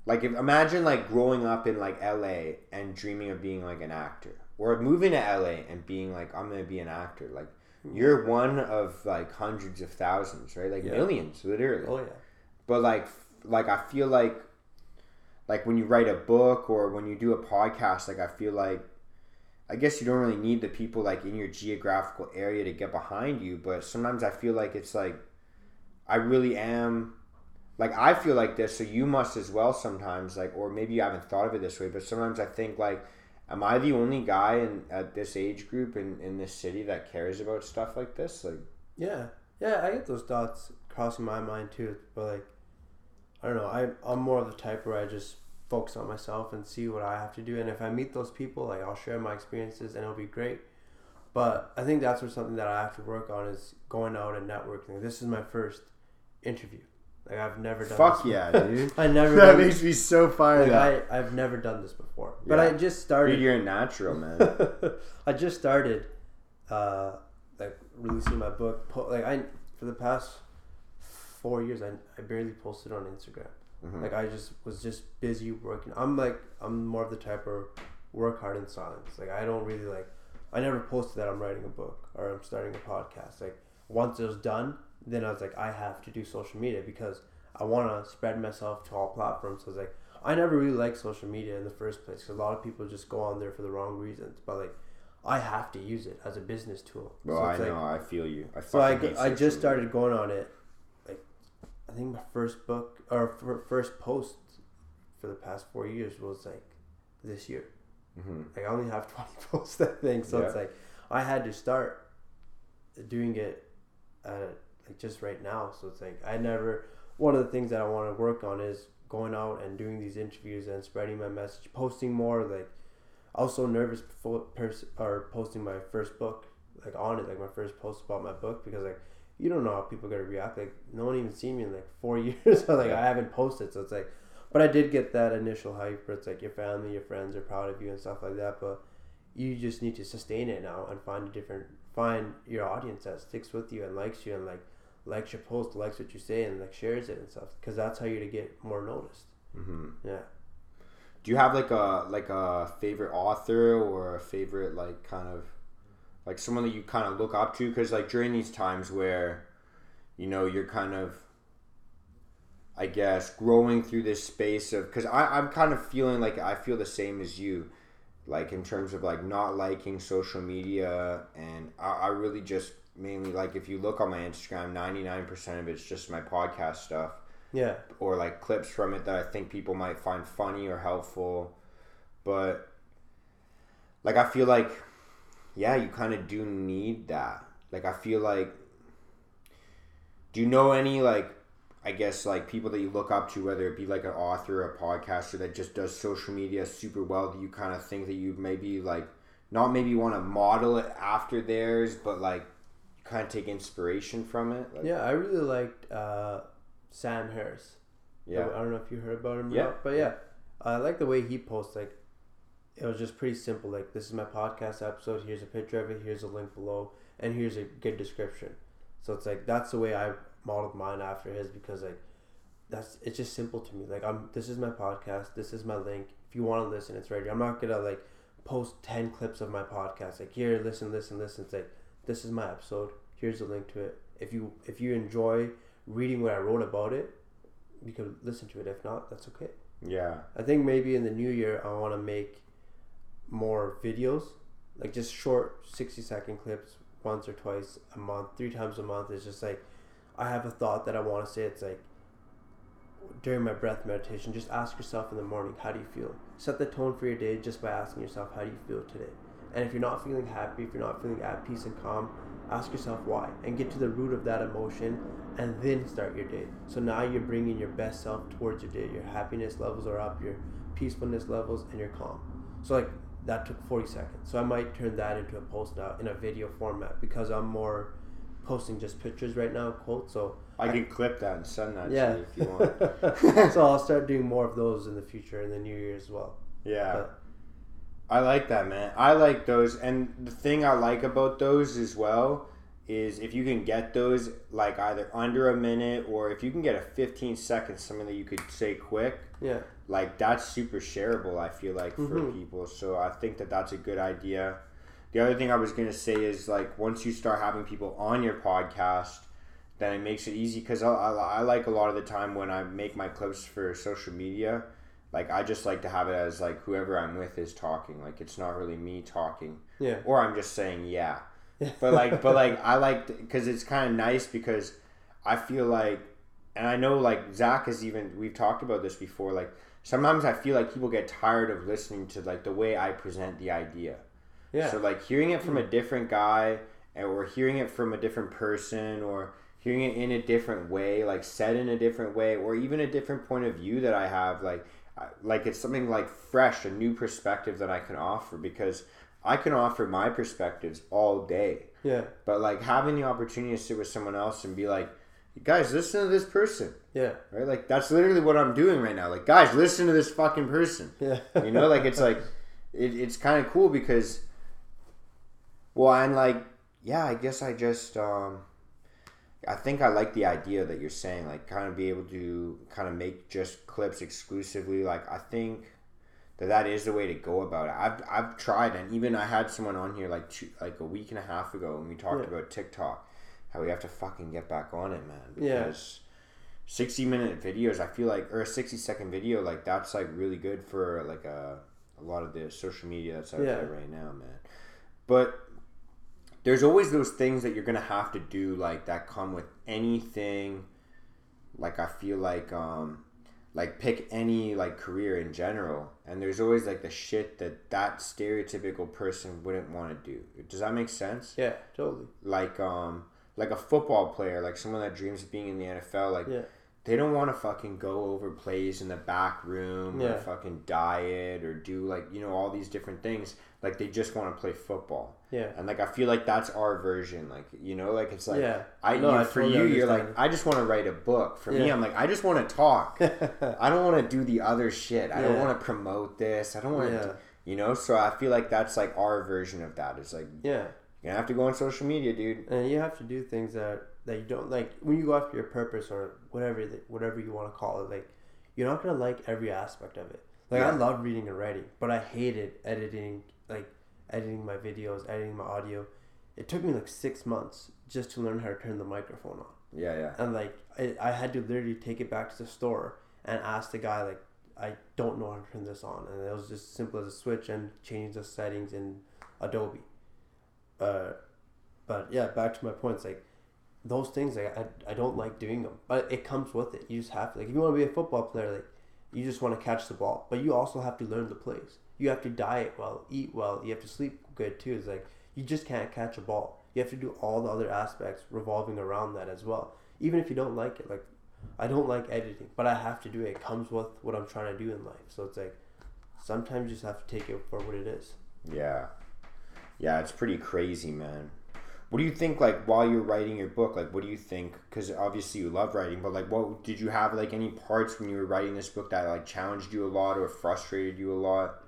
like if imagine like growing up in like L.A. and dreaming of being like an actor or moving to L.A. and being like I'm gonna be an actor like. Mm-hmm. You're one of like hundreds of thousands, right? Like Yeah. millions, literally. Oh yeah. but like like i feel like like when you write a book or when you do a podcast like i feel like I guess you don't really need the people like in your geographical area to get behind you, but sometimes I feel like it's like I really am like I feel like this, so you must as well sometimes, like or maybe you haven't thought of it this way, but sometimes I think like am I the only guy in at this age group in, in this city that cares about stuff like this? Like Yeah. Yeah, I get those thoughts crossing my mind too. But like I don't know, I I'm more of the type where I just focus on myself and see what I have to do and if I meet those people, like I'll share my experiences and it'll be great. But I think that's where something that I have to work on is going out and networking. This is my first interview. Like I've never done fuck yeah, dude. I never that done, makes me so fired like, up. I, I've never done this before. But Yeah. I just started Dude, you're a natural, man. I just started, uh, like releasing my book. Po- like I, for the past four years, I, I barely posted on Instagram. Mhm. Like I just was just busy working. I'm like I'm more of the type of work hard in silence. Like I don't really like. I never posted that I'm writing a book or I'm starting a podcast. Like once it was done, then I was like I have to do social media because I want to spread myself to all platforms. So I was like I never really liked social media in the first place because a lot of people just go on there for the wrong reasons. But like I have to use it as a business tool. Well, So I like- know. I feel you. I so I, I just media. started going on it, like I think my first book or first post for the past four years was like this year. Mhm. Like I only have twenty posts, I think. So it's like I had to start doing it, uh, like just right now. So it's like I never. One of the things that I want to work on is going out and doing these interviews and spreading my message, posting more. Like I was so nervous before pers- or posting my first book, like on it, like my first post about my book, because like you don't know how people are gonna react. Like no one even seen me in like four years. so like Yeah. I haven't posted, so it's like. But I did get that initial hype where it's like your family, your friends are proud of you and stuff like that. But you just need to sustain it now and find a different, find your audience that sticks with you and likes you and like likes your post, likes what you say, and like shares it and stuff. Because that's how you're to get more noticed. Mm-hmm. Yeah. Do you have like a like a favorite author or a favorite like kind of like someone that you kind of look up to? Because like during these times where you know you're kind of I guess growing through this space of because I'm kind of feeling like I feel the same as you, like in terms of like not liking social media and I, I really just mainly like if you look on my Instagram, ninety nine percent of it's just my podcast stuff Yeah. or like clips from it that I think people might find funny or helpful. But like I feel like yeah, you kind of do need that. Like I feel like do you know any like I guess like people that you look up to whether it be like an author or a podcaster that just does social media super well do you kind of think that you maybe like not maybe want to model it after theirs but like kind of take inspiration from it like, Yeah, I really liked uh, Sam Harris. yeah I don't know if you heard about him or Yeah. not, but yeah, I like the way he posts. Like, it was just pretty simple. Like, this is my podcast episode. Here's a picture of it. Here's a link below, and here's a good description. So it's like that's the way I modeled mine after his because like that's it's just simple to me. Like I'm this is my podcast. This is my link. If you want to listen, it's right here. I'm not gonna like post ten clips of my podcast. Like here, listen, listen, listen. It's like this is my episode. Here's a link to it. If you if you enjoy reading what I wrote about it, you can listen to it. If not, that's okay. yeah I think maybe in the new year I want to make more videos, like just short sixty second clips, once or twice a month, three times a month. It's just like I have a thought that I want to say. It's like during my breath meditation, just ask yourself in the morning, how do you feel? Set the tone for your day just by asking yourself, how do you feel today? And if you're not feeling happy, if you're not feeling at peace and calm, ask yourself why and get to the root of that emotion and then start your day. So now you're bringing your best self towards your day. Your happiness levels are up, your peacefulness levels, and you're calm. So, like, that took 40 seconds. So, I might turn that into a post now in a video format because I'm more posting just pictures right now, quotes. So, I can clip that and send that yeah. to you if you want. so, I'll start doing more of those in the future in the new year as well. Yeah. But- I like that, man. I like those. And the thing I like about those as well is if you can get those like either under a minute or if you can get a 15 seconds, something that you could say quick, Yeah. like that's super shareable, I feel like, for Mhm. people. So I think that that's a good idea. The other thing I was going to say is like once you start having people on your podcast, then it makes it easy because I, I, I like a lot of the time when I make my clips for social media, like I just like to have it as like whoever I'm with is talking. Like it's not really me talking, Yeah. or I'm just saying yeah. But like, but like I like because it's kind of nice because I feel like, and I know like Zach has even we've talked about this before. Like sometimes I feel like people get tired of listening to like the way I present the idea. Yeah. So like hearing it from a different guy, or hearing it from a different person, or hearing it in a different way, like said in a different way, or even a different point of view that I have, like like it's something like fresh, a new perspective that I can offer because I can offer my perspectives all day, yeah. but like having the opportunity to sit with someone else and be like, guys, listen to this person, Yeah. right? Like that's literally what I'm doing right now. Like guys, listen to this fucking person. Yeah. You know, like it's like it, it's kind of cool because, well, I'm like yeah, I guess I just um, I think I like the idea that you're saying, like kind of be able to kind of make just clips exclusively. Like I think that that is the way to go about it. I've I've tried, and even I had someone on here like two, like a week and a half ago, and we talked Yeah. about TikTok, how we have to fucking get back on it, man. Yeah. 60 minute videos, I feel like, or a 60 second video, like that's like really good for like a, a lot of the social media that's out Yeah. there right now, man. But there's always those things that you're gonna have to do, like that come with anything. Like I feel like, um, like pick any like career in general, and there's always like the shit that that stereotypical person wouldn't want to do. Does that make sense? Yeah. Totally. Like, um, like a football player, like someone that dreams of being in the NFL, like Yeah. they don't want to fucking go over plays in the back room or fucking diet or do like you know all these different things. Like they just want to play football, Yeah. and like I feel like that's our version. Like you know, like it's like yeah. I, No, you, I for totally you, you're like. I just want to write a book. For me, I'm like I just want to talk. I don't want to do the other shit. I don't want to promote this. I don't want to, Yeah. you know. So I feel like that's like our version of that. It's like yeah. you're gonna have to go on social media, dude. and you have to do things that that you don't like when you go after your purpose or whatever whatever you want to call it like you're not gonna like every aspect of it like i love reading and writing but i hated editing like editing my videos editing my audio. It took me like six months just to learn how to turn the microphone on. Yeah, yeah, and like I, I had to literally take it back to the store and ask the guy like i don't know how to turn this on. And it was just simple as a switch and change the settings in adobe. Uh, but yeah back to my points like those things like, I, I don't like doing them but it comes with it. You just have to like if you want to be a football player like you just want to catch the ball but you also have to learn the plays you have to diet well eat well you have to sleep good too it's like you just can't catch a ball you have to do all the other aspects revolving around that as well even if you don't like it like i don't like editing but i have to do it it comes with what i'm trying to do in life so it's like sometimes you just have to take it for what it is yeah, yeah. It's pretty crazy, man. What do you think? Like while you're writing your book, like what do you think? Because obviously you love writing, but like, what did you have like any parts when you were writing this book that like challenged you a lot or frustrated you a lot?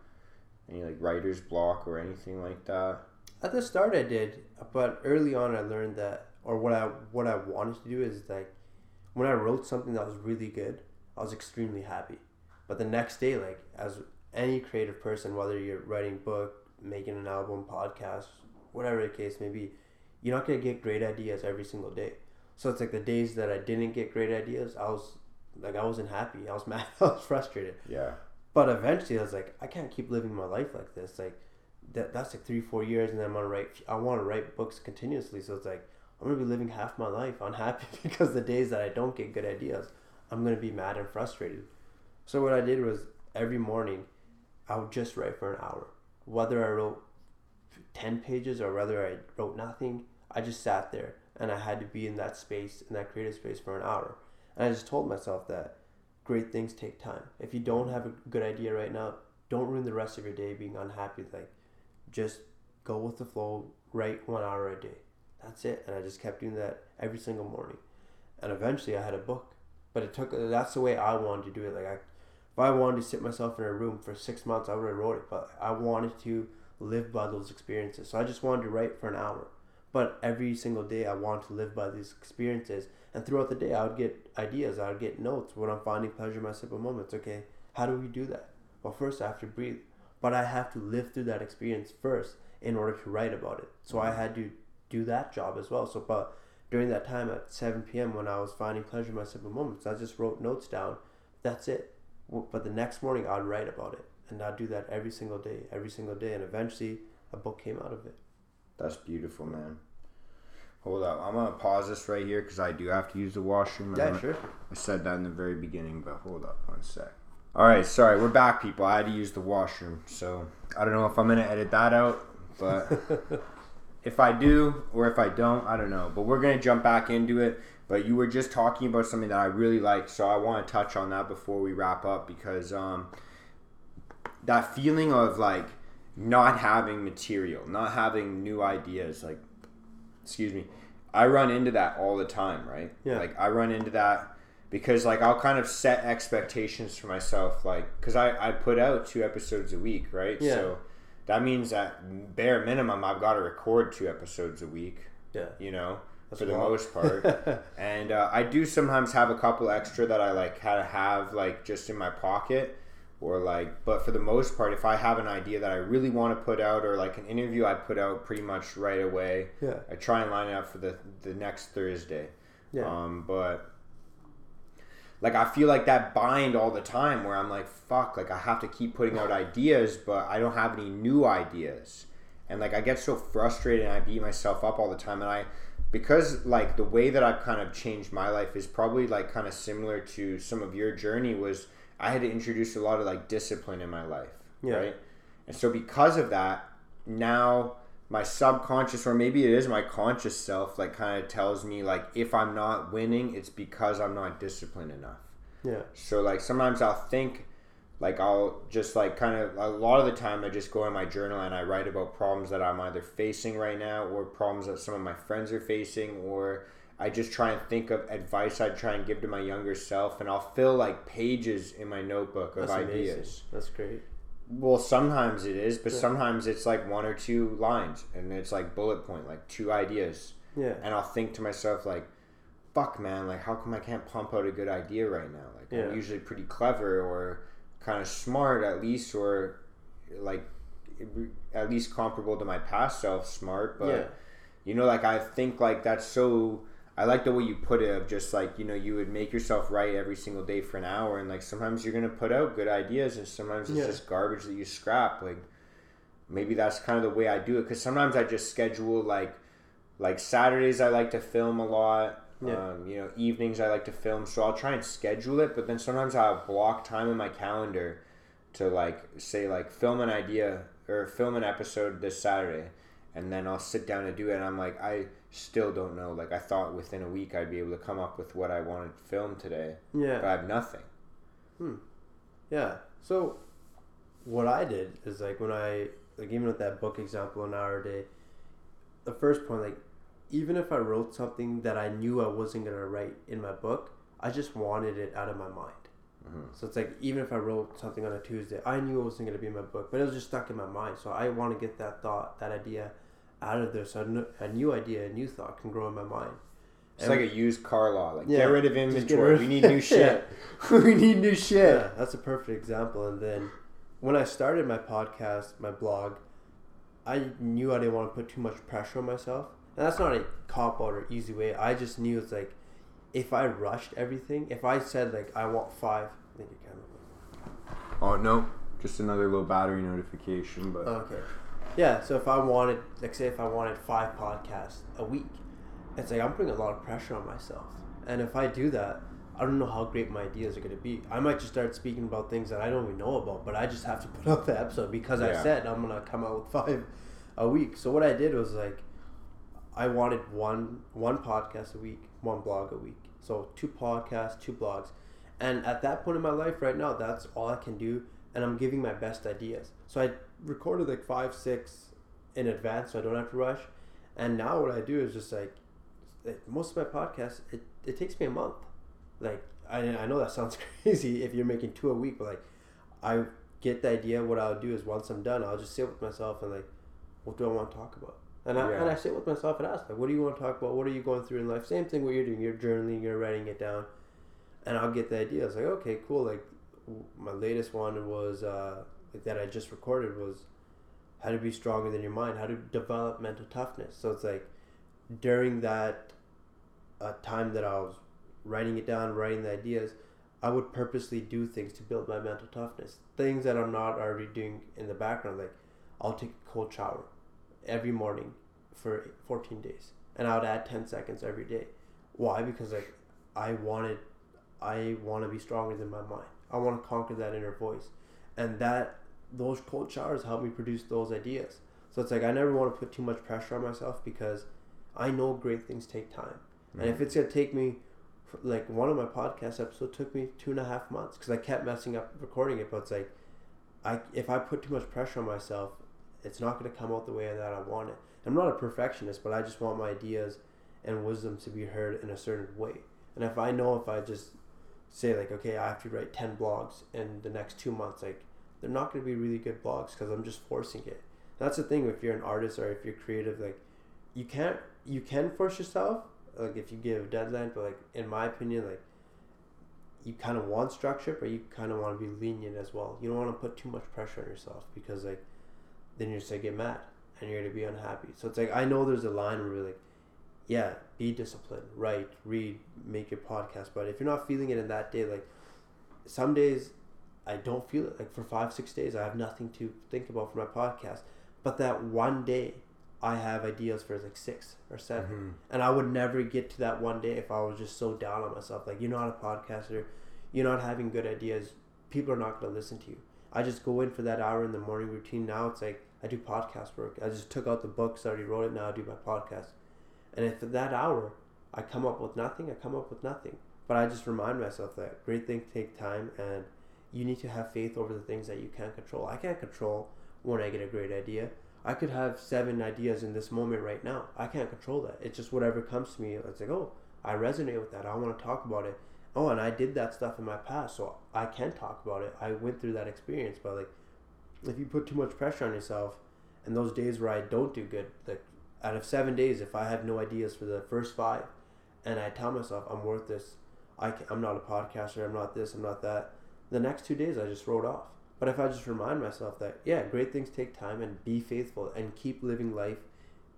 Any like writer's block or anything like that? At the start, I did, but early on, I learned that, or what I what I wanted to do is like, when I wrote something that was really good, I was extremely happy. But the next day, like as any creative person, whether you're writing book, making an album, podcast, whatever the case may be, you're not gonna get great ideas every single day. So it's like the days that I didn't get great ideas, I was like I wasn't happy. I was mad. I was frustrated. Yeah, But eventually, I was like, I can't keep living my life like this. Like, that that's like three, four years, and then I'm gonna write. I want to write books continuously. So it's like I'm gonna be living half my life unhappy because the days that I don't get good ideas, I'm gonna be mad and frustrated. So what I did was every morning, I would just write for an hour, whether I wrote ten pages or whether I wrote nothing. I just sat there and I had to be in that space, in that creative space for an hour. And I just told myself that great things take time. If you don't have a good idea right now, don't ruin the rest of your day being unhappy. Like, just go with the flow, write one hour a day. That's it. And I just kept doing that every single morning. And eventually I had a book. But it took, that's the way I wanted to do it. Like, I, if I wanted to sit myself in a room for six months, I would have wrote it. But I wanted to live by those experiences. So I just wanted to write for an hour. But every single day, I wanted to live by these experiences. And throughout the day, I would get ideas. I would get notes when I'm finding pleasure in my simple moments. Okay, how do we do that? Well, first I have to breathe, but I have to live through that experience first in order to write about it. So I mm-hmm. had to do that job as well. So, but during that time at 7 p.m. when I was finding pleasure in my simple moments, I just wrote notes down. That's it. But the next morning, I'd write about it, and I'd do that every single day, every single day, and eventually, a book came out of it. That's beautiful, man. Hold up, I'm gonna pause this right here because I do have to use the washroom. Yeah, sure. I said that in the very beginning, but hold up one sec. All right, sorry, we're back, people. I had to use the washroom, so I don't know if I'm gonna edit that out, but if I do or if I don't, I don't know. But we're gonna jump back into it. But you were just talking about something that I really like, so I want to touch on that before we wrap up because um, that feeling of like not having material, not having new ideas, like excuse me, I run into that all the time, right? Yeah. Like I run into that because like I'll kind of set expectations for myself, like because I I put out two episodes a week, right? Yeah. So that means that bare minimum I've got to record two episodes a week, Yeah. you know, That's for the lot. most part. and uh, I do sometimes have a couple extra that I like kind of have like just in my pocket or like but for the most part if I have an idea that I really want to put out or like an interview I put out pretty much right away yeah. I try and line it up for the the next Thursday Yeah. um but like I feel like that bind all the time where I'm like fuck like I have to keep putting out ideas but I don't have any new ideas and like I get so frustrated and I beat myself up all the time and I because like the way that I've kind of changed my life is probably like kind of similar to some of your journey was I had to introduce a lot of like discipline in my life Yeah. right and so because of that now my subconscious or maybe it is my conscious self like kind of tells me like if I'm not winning it's because I'm not disciplined enough Yeah. so like sometimes I'll think like I'll just like kind of a lot of the time I just go in my journal and I write about problems that I'm either facing right now or problems that some of my friends are facing or I just try and think of advice I'd try and give to my younger self and I'll fill like pages in my notebook of That's ideas. amazing. That's great. Well, sometimes it is, but Yeah. sometimes it's like one or two lines and it's like bullet point, like two ideas Yeah. and I'll think to myself like, "Fuck, man! Like, how come I can't pump out a good idea right now? Like, Yeah. I'm usually pretty clever or kind of smart at least, or like at least comparable to my past self, smart. But Yeah. you know, like I think like that's so. I like the way you put it of just like you know you would make yourself write every single day for an hour, and like sometimes you're gonna put out good ideas, and sometimes it's Yeah. just garbage that you scrap. Like maybe that's kind of the way I do it because sometimes I just schedule like like Saturdays I like to film a lot. Yeah. Um, you know, evenings I like to film, so I'll try and schedule it. But then sometimes I'll block time in my calendar to like say like film an idea or film an episode this Saturday, and then I'll sit down and do it. And I'm like, I still don't know. Like I thought within a week I'd be able to come up with what I wanted to film today, Yeah. but. I have nothing. Hmm. Yeah. So, what I did is like when I like even with that book example, an hour a day. The first point, like, even if I wrote something that I knew I wasn't gonna write in my book, I just wanted it out of my mind. Mhm. So it's like even if I wrote something on a Tuesday, I knew it wasn't gonna be in my book, but it was just stuck in my mind. So I want to get that thought, that idea, out of there, so a new- a new idea, a new thought can grow in my mind. It's And- like a used car law. Like Yeah, get rid of inventory. rid of- we need new shit. we need new shit. Yeah, that's a perfect example. And then when I started my podcast, my blog, I knew I didn't want to put too much pressure on myself. And that's not a cop out or easy way. I just knew it's like if I rushed everything, if I said like I want five, I think you can. Oh no, just another low battery notification. But Okay. Yeah, so if I wanted, like, say, if I wanted five podcasts a week, it's like I'm putting a lot of pressure on myself. And if I do that, I don't know how great my ideas are going to be. I might just start speaking about things that I don't even know about, but I just have to put out the episode because I said I'm going to come out with five a week. So what I did was like, I wanted one one podcast a week, one blog a week. So two podcasts, two blogs. And at that point in my life right now, that's all I can do and I'm giving my best ideas. So I recorded like 5 6 in advance so I don't have to rush. And now what I do is just like it- most of my podcasts it, it takes me a month. Like I I know that sounds crazy if you're making two a week, but like I get the idea what I'll do is once I'm done, I'll just sit with myself and like what do I want to talk about? And I, Yeah. and I sit with myself and ask, like, what do you want to talk about? What are you going through in life? Same thing what you're doing. You're journaling, you're writing it down. And I'll get the idea. I was like, okay, cool. Like, w- my latest one was, uh, like that I just recorded was how to be stronger than your mind, how to develop mental toughness. So it's like during that uh, time that I was writing it down, writing the ideas, I would purposely do things to build my mental toughness. Things that I'm not already doing in the background, like I'll take a cold shower every morning for 14 days, and I would add 10 seconds every day. Why? Because like I wanted, I want to be stronger than my mind. I want to conquer that inner voice, and that those cold showers help me produce those ideas. So it's like I never want to put too much pressure on myself because I know great things take time, mm-hmm. and if it's gonna take me like one of my podcast episodes took me two and a half months because I kept messing up recording it. But it's like, I if I put too much pressure on myself, it's not going to come out the way that I want it. I'm not a perfectionist, but I just want my ideas and wisdom to be heard in a certain way. And if I know if I just say like, okay, I have to write ten blogs in the next two months, like they're not going to be really good blogs because I'm just forcing it. That's the thing if you're an artist or if you're creative, like you can't you can force yourself, like if you give a deadline, but like in my opinion, like you kind of want structure, but you kind of want to be lenient as well. You don't want to put too much pressure on yourself because like then you're just gonna get mad and you're gonna be unhappy. So it's like I know there's a line where like, yeah, be disciplined, write, read, make your podcast. But if you're not feeling it in that day, like some days I don't feel it. Like for five, six days, I have nothing to think about for my podcast. But that one day, I have ideas for like six or 7 mm-hmm. and I would never get to that one day if I was just so down on myself. Like you're not a podcaster, you're not having good ideas. People are not going to listen to you. I just go in for that hour in the morning routine. Now it's like I do podcast work. I just took out the books, I already wrote it. Now I do my podcast. And if that hour I come up with nothing, I come up with nothing. But I just remind myself that great things take time, and you need to have faith over the things that you can't control. I can't control when I get a great idea. I could have seven ideas in this moment right now. I can't control that. It's just whatever comes to me. It's like, oh, I resonate with that. I want to talk about it. Oh, and I did that stuff in my past, so I can talk about it. I went through that experience, but like, if you put too much pressure on yourself, and those days where I don't do good, like out of seven days, if I have no ideas for the first five, and I tell myself I'm worth this, I can, I'm not a podcaster, I'm not this, I'm not that. The next two days I just wrote off. But if I just remind myself that, yeah, great things take time and be faithful and keep living life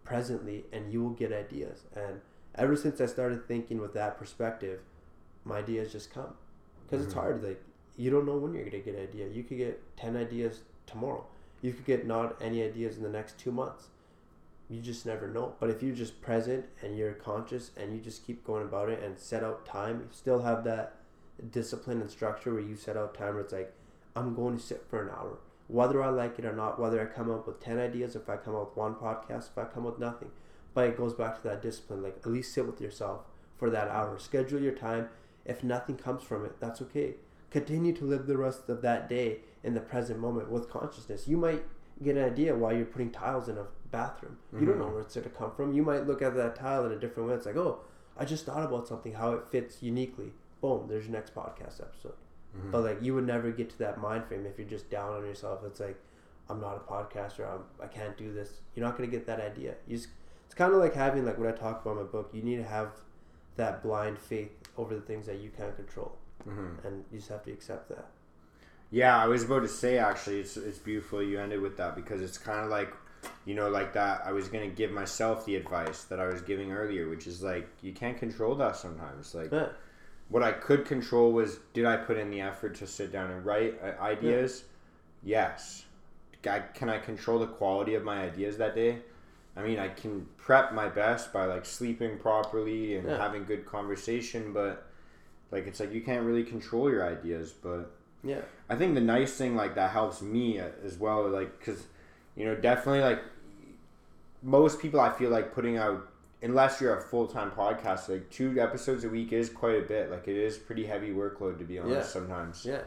presently and you will get ideas. And ever since I started thinking with that perspective, my ideas just come. Because mm-hmm. it's hard. Like, you don't know when you're going to get an idea. You could get 10 ideas tomorrow. You could get not any ideas in the next two months. You just never know. But if you're just present and you're conscious and you just keep going about it and set out time, you still have that discipline and structure where you set out time where it's like, I'm going to sit for an hour. Whether I like it or not, whether I come up with 10 ideas, if I come up with one podcast, if I come up with nothing. But it goes back to that discipline. Like, at least sit with yourself for that hour. Schedule your time. If nothing comes from it, that's okay. Continue to live the rest of that day in the present moment with consciousness. You might get an idea why you're putting tiles in a bathroom. Mm-hmm. You don't know mm-hmm. where it's going to come from. You might look at that tile in a different way. It's like, oh, I just thought about something, how it fits uniquely. Boom, there's your next podcast episode. Mm-hmm. But like you would never get to that mind frame if you're just down on yourself. It's like I'm not a podcaster. I'm, I can't do this. You're not gonna get that idea. You just, it's kind of like having like what I talk about in my book. You need to have that blind faith over the things that you can't control, mm-hmm. and you just have to accept that. Yeah, I was about to say actually, it's it's beautiful you ended with that because it's kind of like, you know, like that. I was gonna give myself the advice that I was giving earlier, which is like you can't control that sometimes. Like, yeah what I could control was did I put in the effort to sit down and write uh, ideas? Yeah. Yes. I, can I control the quality of my ideas that day? I mean, I can prep my best by like sleeping properly and yeah. having good conversation, but like it's like you can't really control your ideas. But yeah, I think the nice thing like that helps me uh, as well, like because you know definitely like most people I feel like putting out unless you're a full time podcast, like two episodes a week is quite a bit. Like it is pretty heavy workload to be honest. Yeah. Sometimes. Yeah.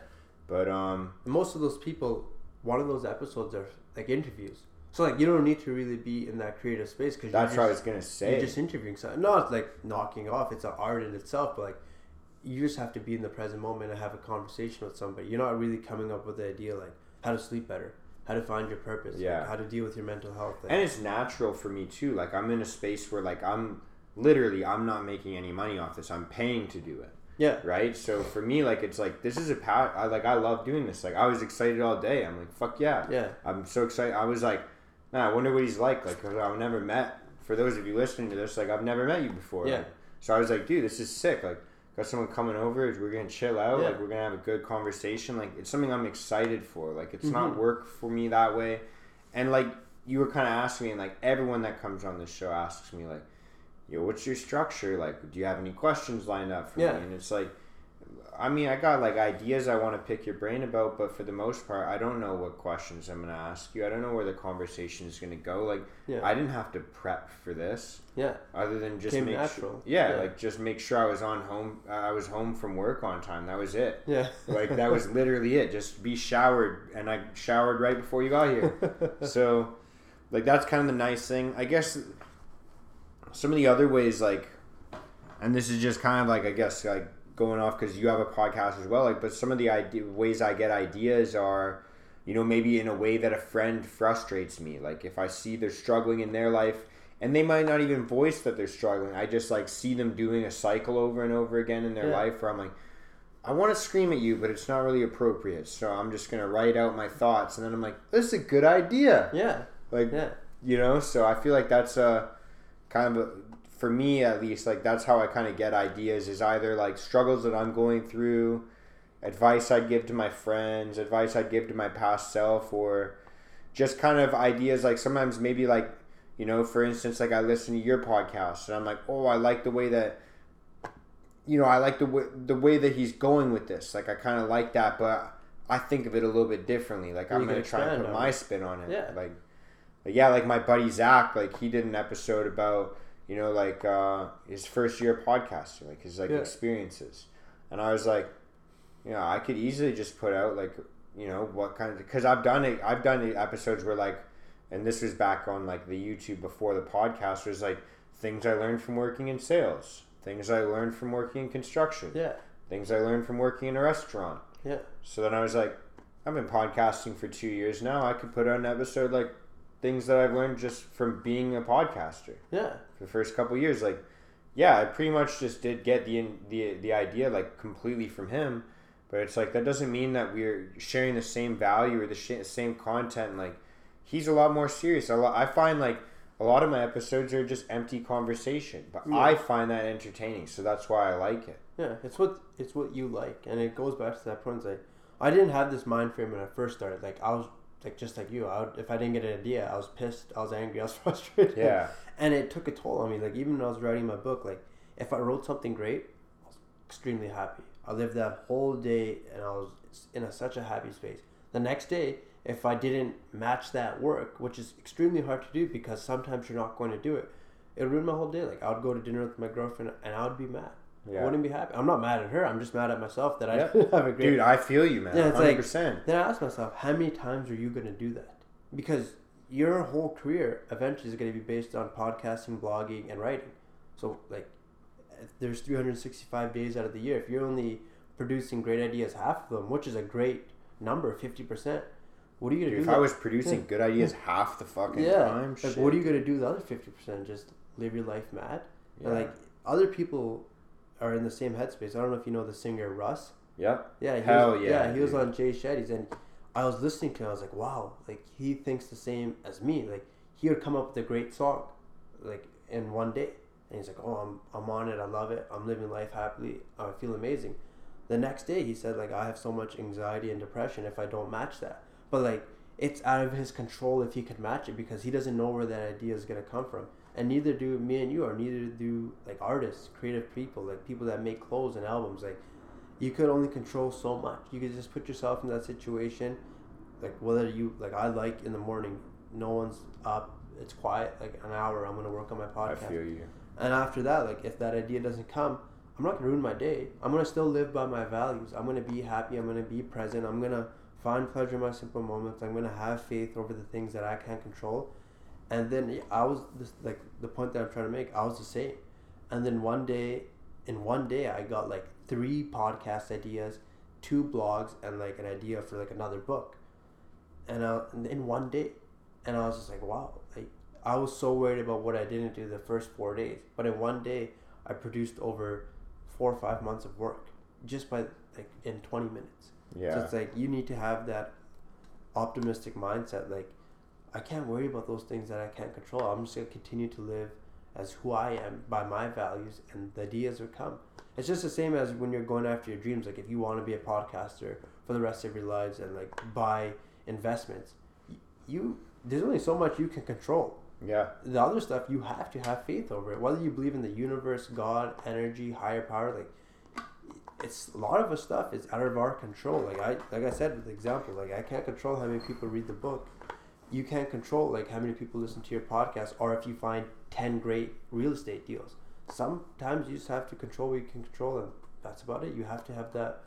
But um, most of those people, one of those episodes are like interviews. So like you don't need to really be in that creative space because that's what I was gonna say. You're just interviewing someone. No, it's like knocking off. It's an art in itself, but like you just have to be in the present moment and have a conversation with somebody. You're not really coming up with the idea like how to sleep better how to find your purpose, yeah, like how to deal with your mental health, like. and it's natural for me too. Like I'm in a space where like I'm literally I'm not making any money off this. I'm paying to do it. Yeah. Right. So for me, like it's like this is a pat. I like I love doing this. Like I was excited all day. I'm like fuck yeah. Yeah. I'm so excited. I was like, man, I wonder what he's like. Like I've never met. For those of you listening to this, like I've never met you before. Yeah. Like, so I was like, dude, this is sick. Like got someone coming over. We're gonna chill out. Yeah. Like we're gonna have a good conversation. Like it's something I'm excited for. Like it's not Mhm. work for me that way. And like you were kind of asking me, and like everyone that comes on this show asks me, like, yo, what's your structure? Like, do you have any questions lined up for Yeah. me? And it's like. I mean, I got like ideas I want to pick your brain about, but for the most part, I don't know what questions I'm gonna ask you. I don't know where the conversation is gonna go. Like, Yeah. I didn't have to prep for this yeah. other than just Came make natural. Sure, yeah, Yeah. like just make sure I was on home. uh, I was home from work on time. That was it. Yeah. Like that was literally it. Just be showered, and I showered right before you got here. so, like that's kind of the nice thing. I guess some of the other ways, like, and this is just kind of like I guess like going off because you have a podcast as well. Like, but some of the idea, ways I get ideas are, you know, maybe in a way that a friend frustrates me. Like if I see they're struggling in their life. And they might not even voice that they're struggling. I just like see them doing a cycle over and over again in their Yeah. life where I'm like, I want to scream at you, but it's not really appropriate. So I'm just gonna write out my thoughts, and then I'm like, "This is a good idea." Yeah. Like, Yeah. you know. So I feel like that's a kind of a, for me at least. Like that's how I kind of get ideas. Is either like struggles that I'm going through, advice I'd give to my friends, advice I'd give to my past self, or just kind of ideas. Like sometimes maybe like you know, for instance, like I listen to your podcast, and I'm like, "Oh, I like the way that." you know, I like the way, the way that he's going with this. Like, I kind of like that, but I think of it a little bit differently. Like, I'm gonna try and put my it. spin on it. Yeah. Like, like, yeah, like my buddy Zach, like he did an episode about you know like uh, his first year podcaster, like his like Yeah. experiences, and I was like, you know, I could easily just put out like you know what kind of because I've done it. I've done episodes where like, and this was back on like the YouTube before the podcast was like things I learned from working in sales, things I learned from working in construction, Yeah. things I learned from working in a restaurant. Yeah. So then I was like, I've been podcasting for two years now. I could put out an episode like things that I've learned just from being a podcaster Yeah. For the first couple years. Like, yeah, I pretty much just did get the the the idea like completely from him. But it's like that doesn't mean that we're sharing the same value or the sh- same content. Like, he's a lot more serious. A lot, I find like a lot of my episodes are just empty conversation, but Yeah. I find that entertaining. So that's why I like it. Yeah, it's what it's what you like, and it goes back to that point. It's like I didn't have this mind frame when I first started. Like I was like just like you. I would, if I didn't get an idea, I was pissed. I was angry. I was frustrated. Yeah, and it took a toll on me. Like even when I was writing my book, like if I wrote something great, I was extremely happy. I lived that whole day, and I was in a, such a happy space. The next day, if I didn't match that work, which is extremely hard to do because sometimes you're not going to do it, it ruined my whole day. Like I would go to dinner with my girlfriend, and I would be mad. I yeah, wouldn't be happy. I'm not mad at her. I'm just mad at myself that I didn't have a great. dude, I feel you, man. Yeah, it's Hundred like- percent. Then I ask myself, how many times are you going to do that? Because your whole career eventually is going to be based on podcasting, blogging, and writing. So like, there's 365 days out of the year. If you're only producing great ideas half of them, which is a great number, 50 percent. What are you going to do? if I was producing good ideas half the fucking yeah. time, Like, shit. what are you going to do the other 50 percent? Just live your life mad? Yeah. And like other people are in the same headspace. I don't know if you know the singer Russ. Yep. Yeah, he Hell was, yeah, he was on Jay Shetty's, and I was listening to him. I was like, wow, like he thinks the same as me. Like he would come up with a great song, like in one day, and he's like, oh, I'm I'm on it. I love it. I'm living life happily. I feel amazing. The next day, he said like I have so much anxiety and depression if I don't match that. But like it's out of his control if he could match it because he doesn't know where that idea is gonna come from. And neither do me and you, or neither do like artists, creative people, like people that make clothes and albums. Like you could only control so much. You could just put yourself in that situation, like whether you like I like in the morning, no one's up, it's quiet, like an hour. I'm gonna work on my podcast. I feel you. and after that, like if that idea doesn't come, I'm not gonna ruin my day. I'm gonna still live by my values. I'm gonna be happy. I'm gonna be present. I'm gonna find pleasure in my simple moments. I'm gonna have faith over the things that I can't control. And then yeah, I was this, like the point that I'm trying to make. I was the same. And then one day, in one day, I got like three podcast ideas, two blogs, and like an idea for like another book. And uh, in one day, and I was just like, wow, like I was so worried about what I didn't do the first four days, but in one day, I produced over four or five months of work just by like in 20 minutes. So Yeah. it's like you need to have that optimistic mindset. Like, I can't worry about those things that I can't control. I'm just gonna continue to live as who I am by my values, and the ideas would come. It's just the same as when you're going after your dreams. Like if you want to be a podcaster for the rest of your lives and like buy investments, you there's only so much you can control. Yeah. The other stuff you have to have faith over it. Whether you believe in the universe, God, energy, higher power, like it's a lot of the stuff is out of our control. Like I like I said with the example, like I can't control how many people read the book. You can't control like how many people listen to your podcast or if you find ten great real estate deals. Sometimes you just have to control what you can control and that's about it. You have to have that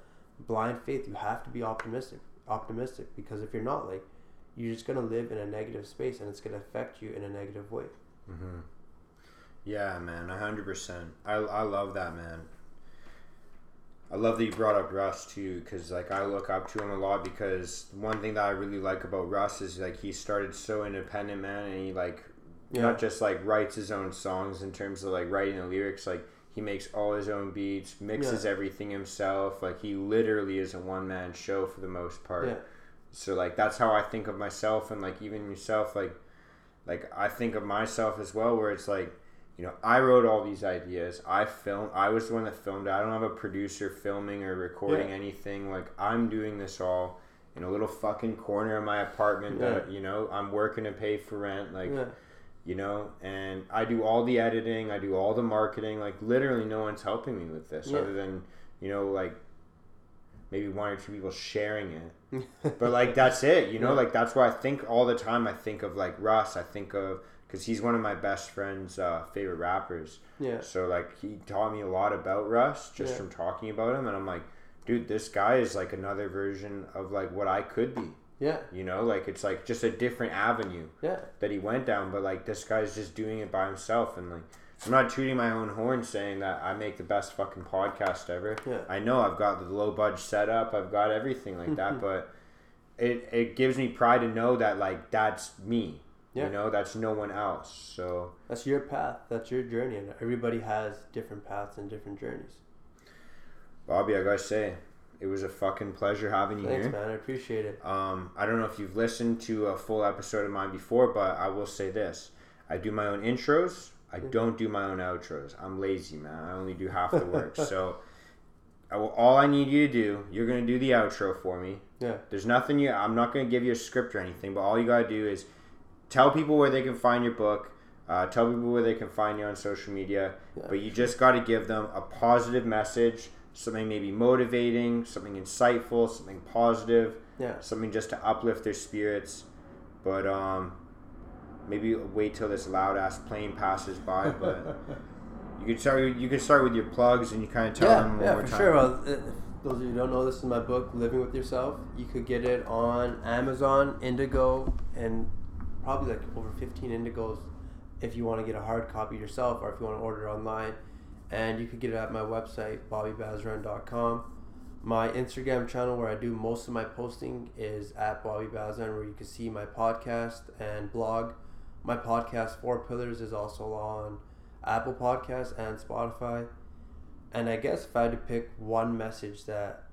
blind faith. You have to be optimistic optimistic because if you're not like you're just gonna live in a negative space and it's gonna affect you in a negative way. Mm-hmm. Yeah, man, hundred percent. I I love that, man. I love that you brought up Russ too, because like I look up to him a lot. Because one thing that I really like about Russ is like he started so independent, man, and he like yeah. not just like writes his own songs in terms of like writing the lyrics, like he makes all his own beats, mixes yeah. everything himself. Like he literally is a one man show for the most part. Yeah. So like that's how I think of myself, and like even yourself, like like I think of myself as well, where it's like you know, I wrote all these ideas. I filmed. I was the one that filmed. I don't have a producer filming or recording yeah. anything. Like I'm doing this all in a little fucking corner of my apartment. Yeah. That you know, I'm working to pay for rent. Like, yeah. you know, and I do all the editing. I do all the marketing. Like literally, no one's helping me with this other than you know, like maybe one or two people sharing it. but like that's it. You know, like that's why I think all the time. I think of like Russ. I think of because he's one of my best friend's uh, favorite rappers. Yeah. So like he taught me a lot about Russ just yeah. from talking about him, and I'm like, dude, this guy is like another version of like what I could be. Yeah. You know, like it's like just a different avenue. Yeah. That he went down, but like this guy's just doing it by himself, and like I'm not tooting my own horn saying that I make the best fucking podcast ever. Yeah. I know I've got the low budget setup, I've got everything like that, but it it gives me pride to know that like that's me. Yeah. You know, that's no one else. So that's your path. That's your journey, and everybody has different paths and different journeys. Bobby, I gotta say, it was a fucking pleasure having you Thanks, here. man. I appreciate it. Um, I don't know if you've listened to a full episode of mine before, but I will say this: I do my own intros. I don't do my own outros. I'm lazy, man. I only do half the work. so, I will, all I need you to do, you're gonna do the outro for me. Yeah. There's nothing you. I'm not gonna give you a script or anything, but all you gotta do is tell people where they can find your book. Uh, tell people where they can find you on social media. Yeah. But you just got to give them a positive message, something maybe motivating, something insightful, something positive, yeah. something just to uplift their spirits. But um, maybe wait till this loud ass plane passes by. But you can start. You can start with your plugs, and you kind of tell yeah, them one yeah, more for time. sure. Well, uh, those of you who don't know, this is my book, Living with Yourself. You could get it on Amazon, Indigo, and probably like over 15 indigos if you want to get a hard copy yourself or if you want to order online. And you could get it at my website, bobbybazran.com. My Instagram channel, where I do most of my posting, is at Bobby Bazran, where you can see my podcast and blog. My podcast, Four Pillars, is also on Apple Podcasts and Spotify. And I guess if I had to pick one message that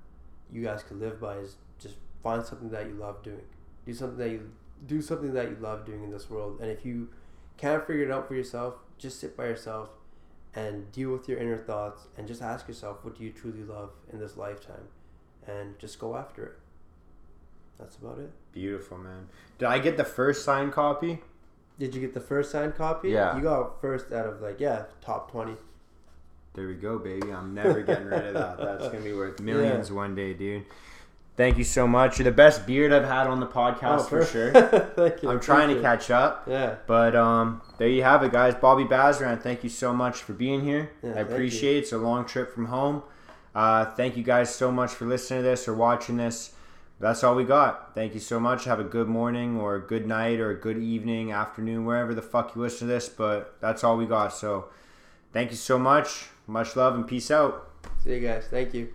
you guys could live by, is just find something that you love doing. Do something that you do something that you love doing in this world. And if you can't figure it out for yourself, just sit by yourself and deal with your inner thoughts and just ask yourself, what do you truly love in this lifetime? And just go after it. That's about it. Beautiful, man. Did I get the first signed copy? Did you get the first signed copy? Yeah. You got first out of like, yeah, top 20. There we go, baby. I'm never getting rid of that. That's going to be worth millions yeah. one day, dude. Thank you so much. You're the best beard I've had on the podcast oh, for sure. thank you. I'm trying to catch up. Yeah. But um, there you have it, guys. Bobby Bazran, thank you so much for being here. Yeah, I appreciate it. It's a long trip from home. Uh, thank you guys so much for listening to this or watching this. That's all we got. Thank you so much. Have a good morning or a good night or a good evening, afternoon, wherever the fuck you listen to this. But that's all we got. So thank you so much. Much love and peace out. See you guys. Thank you.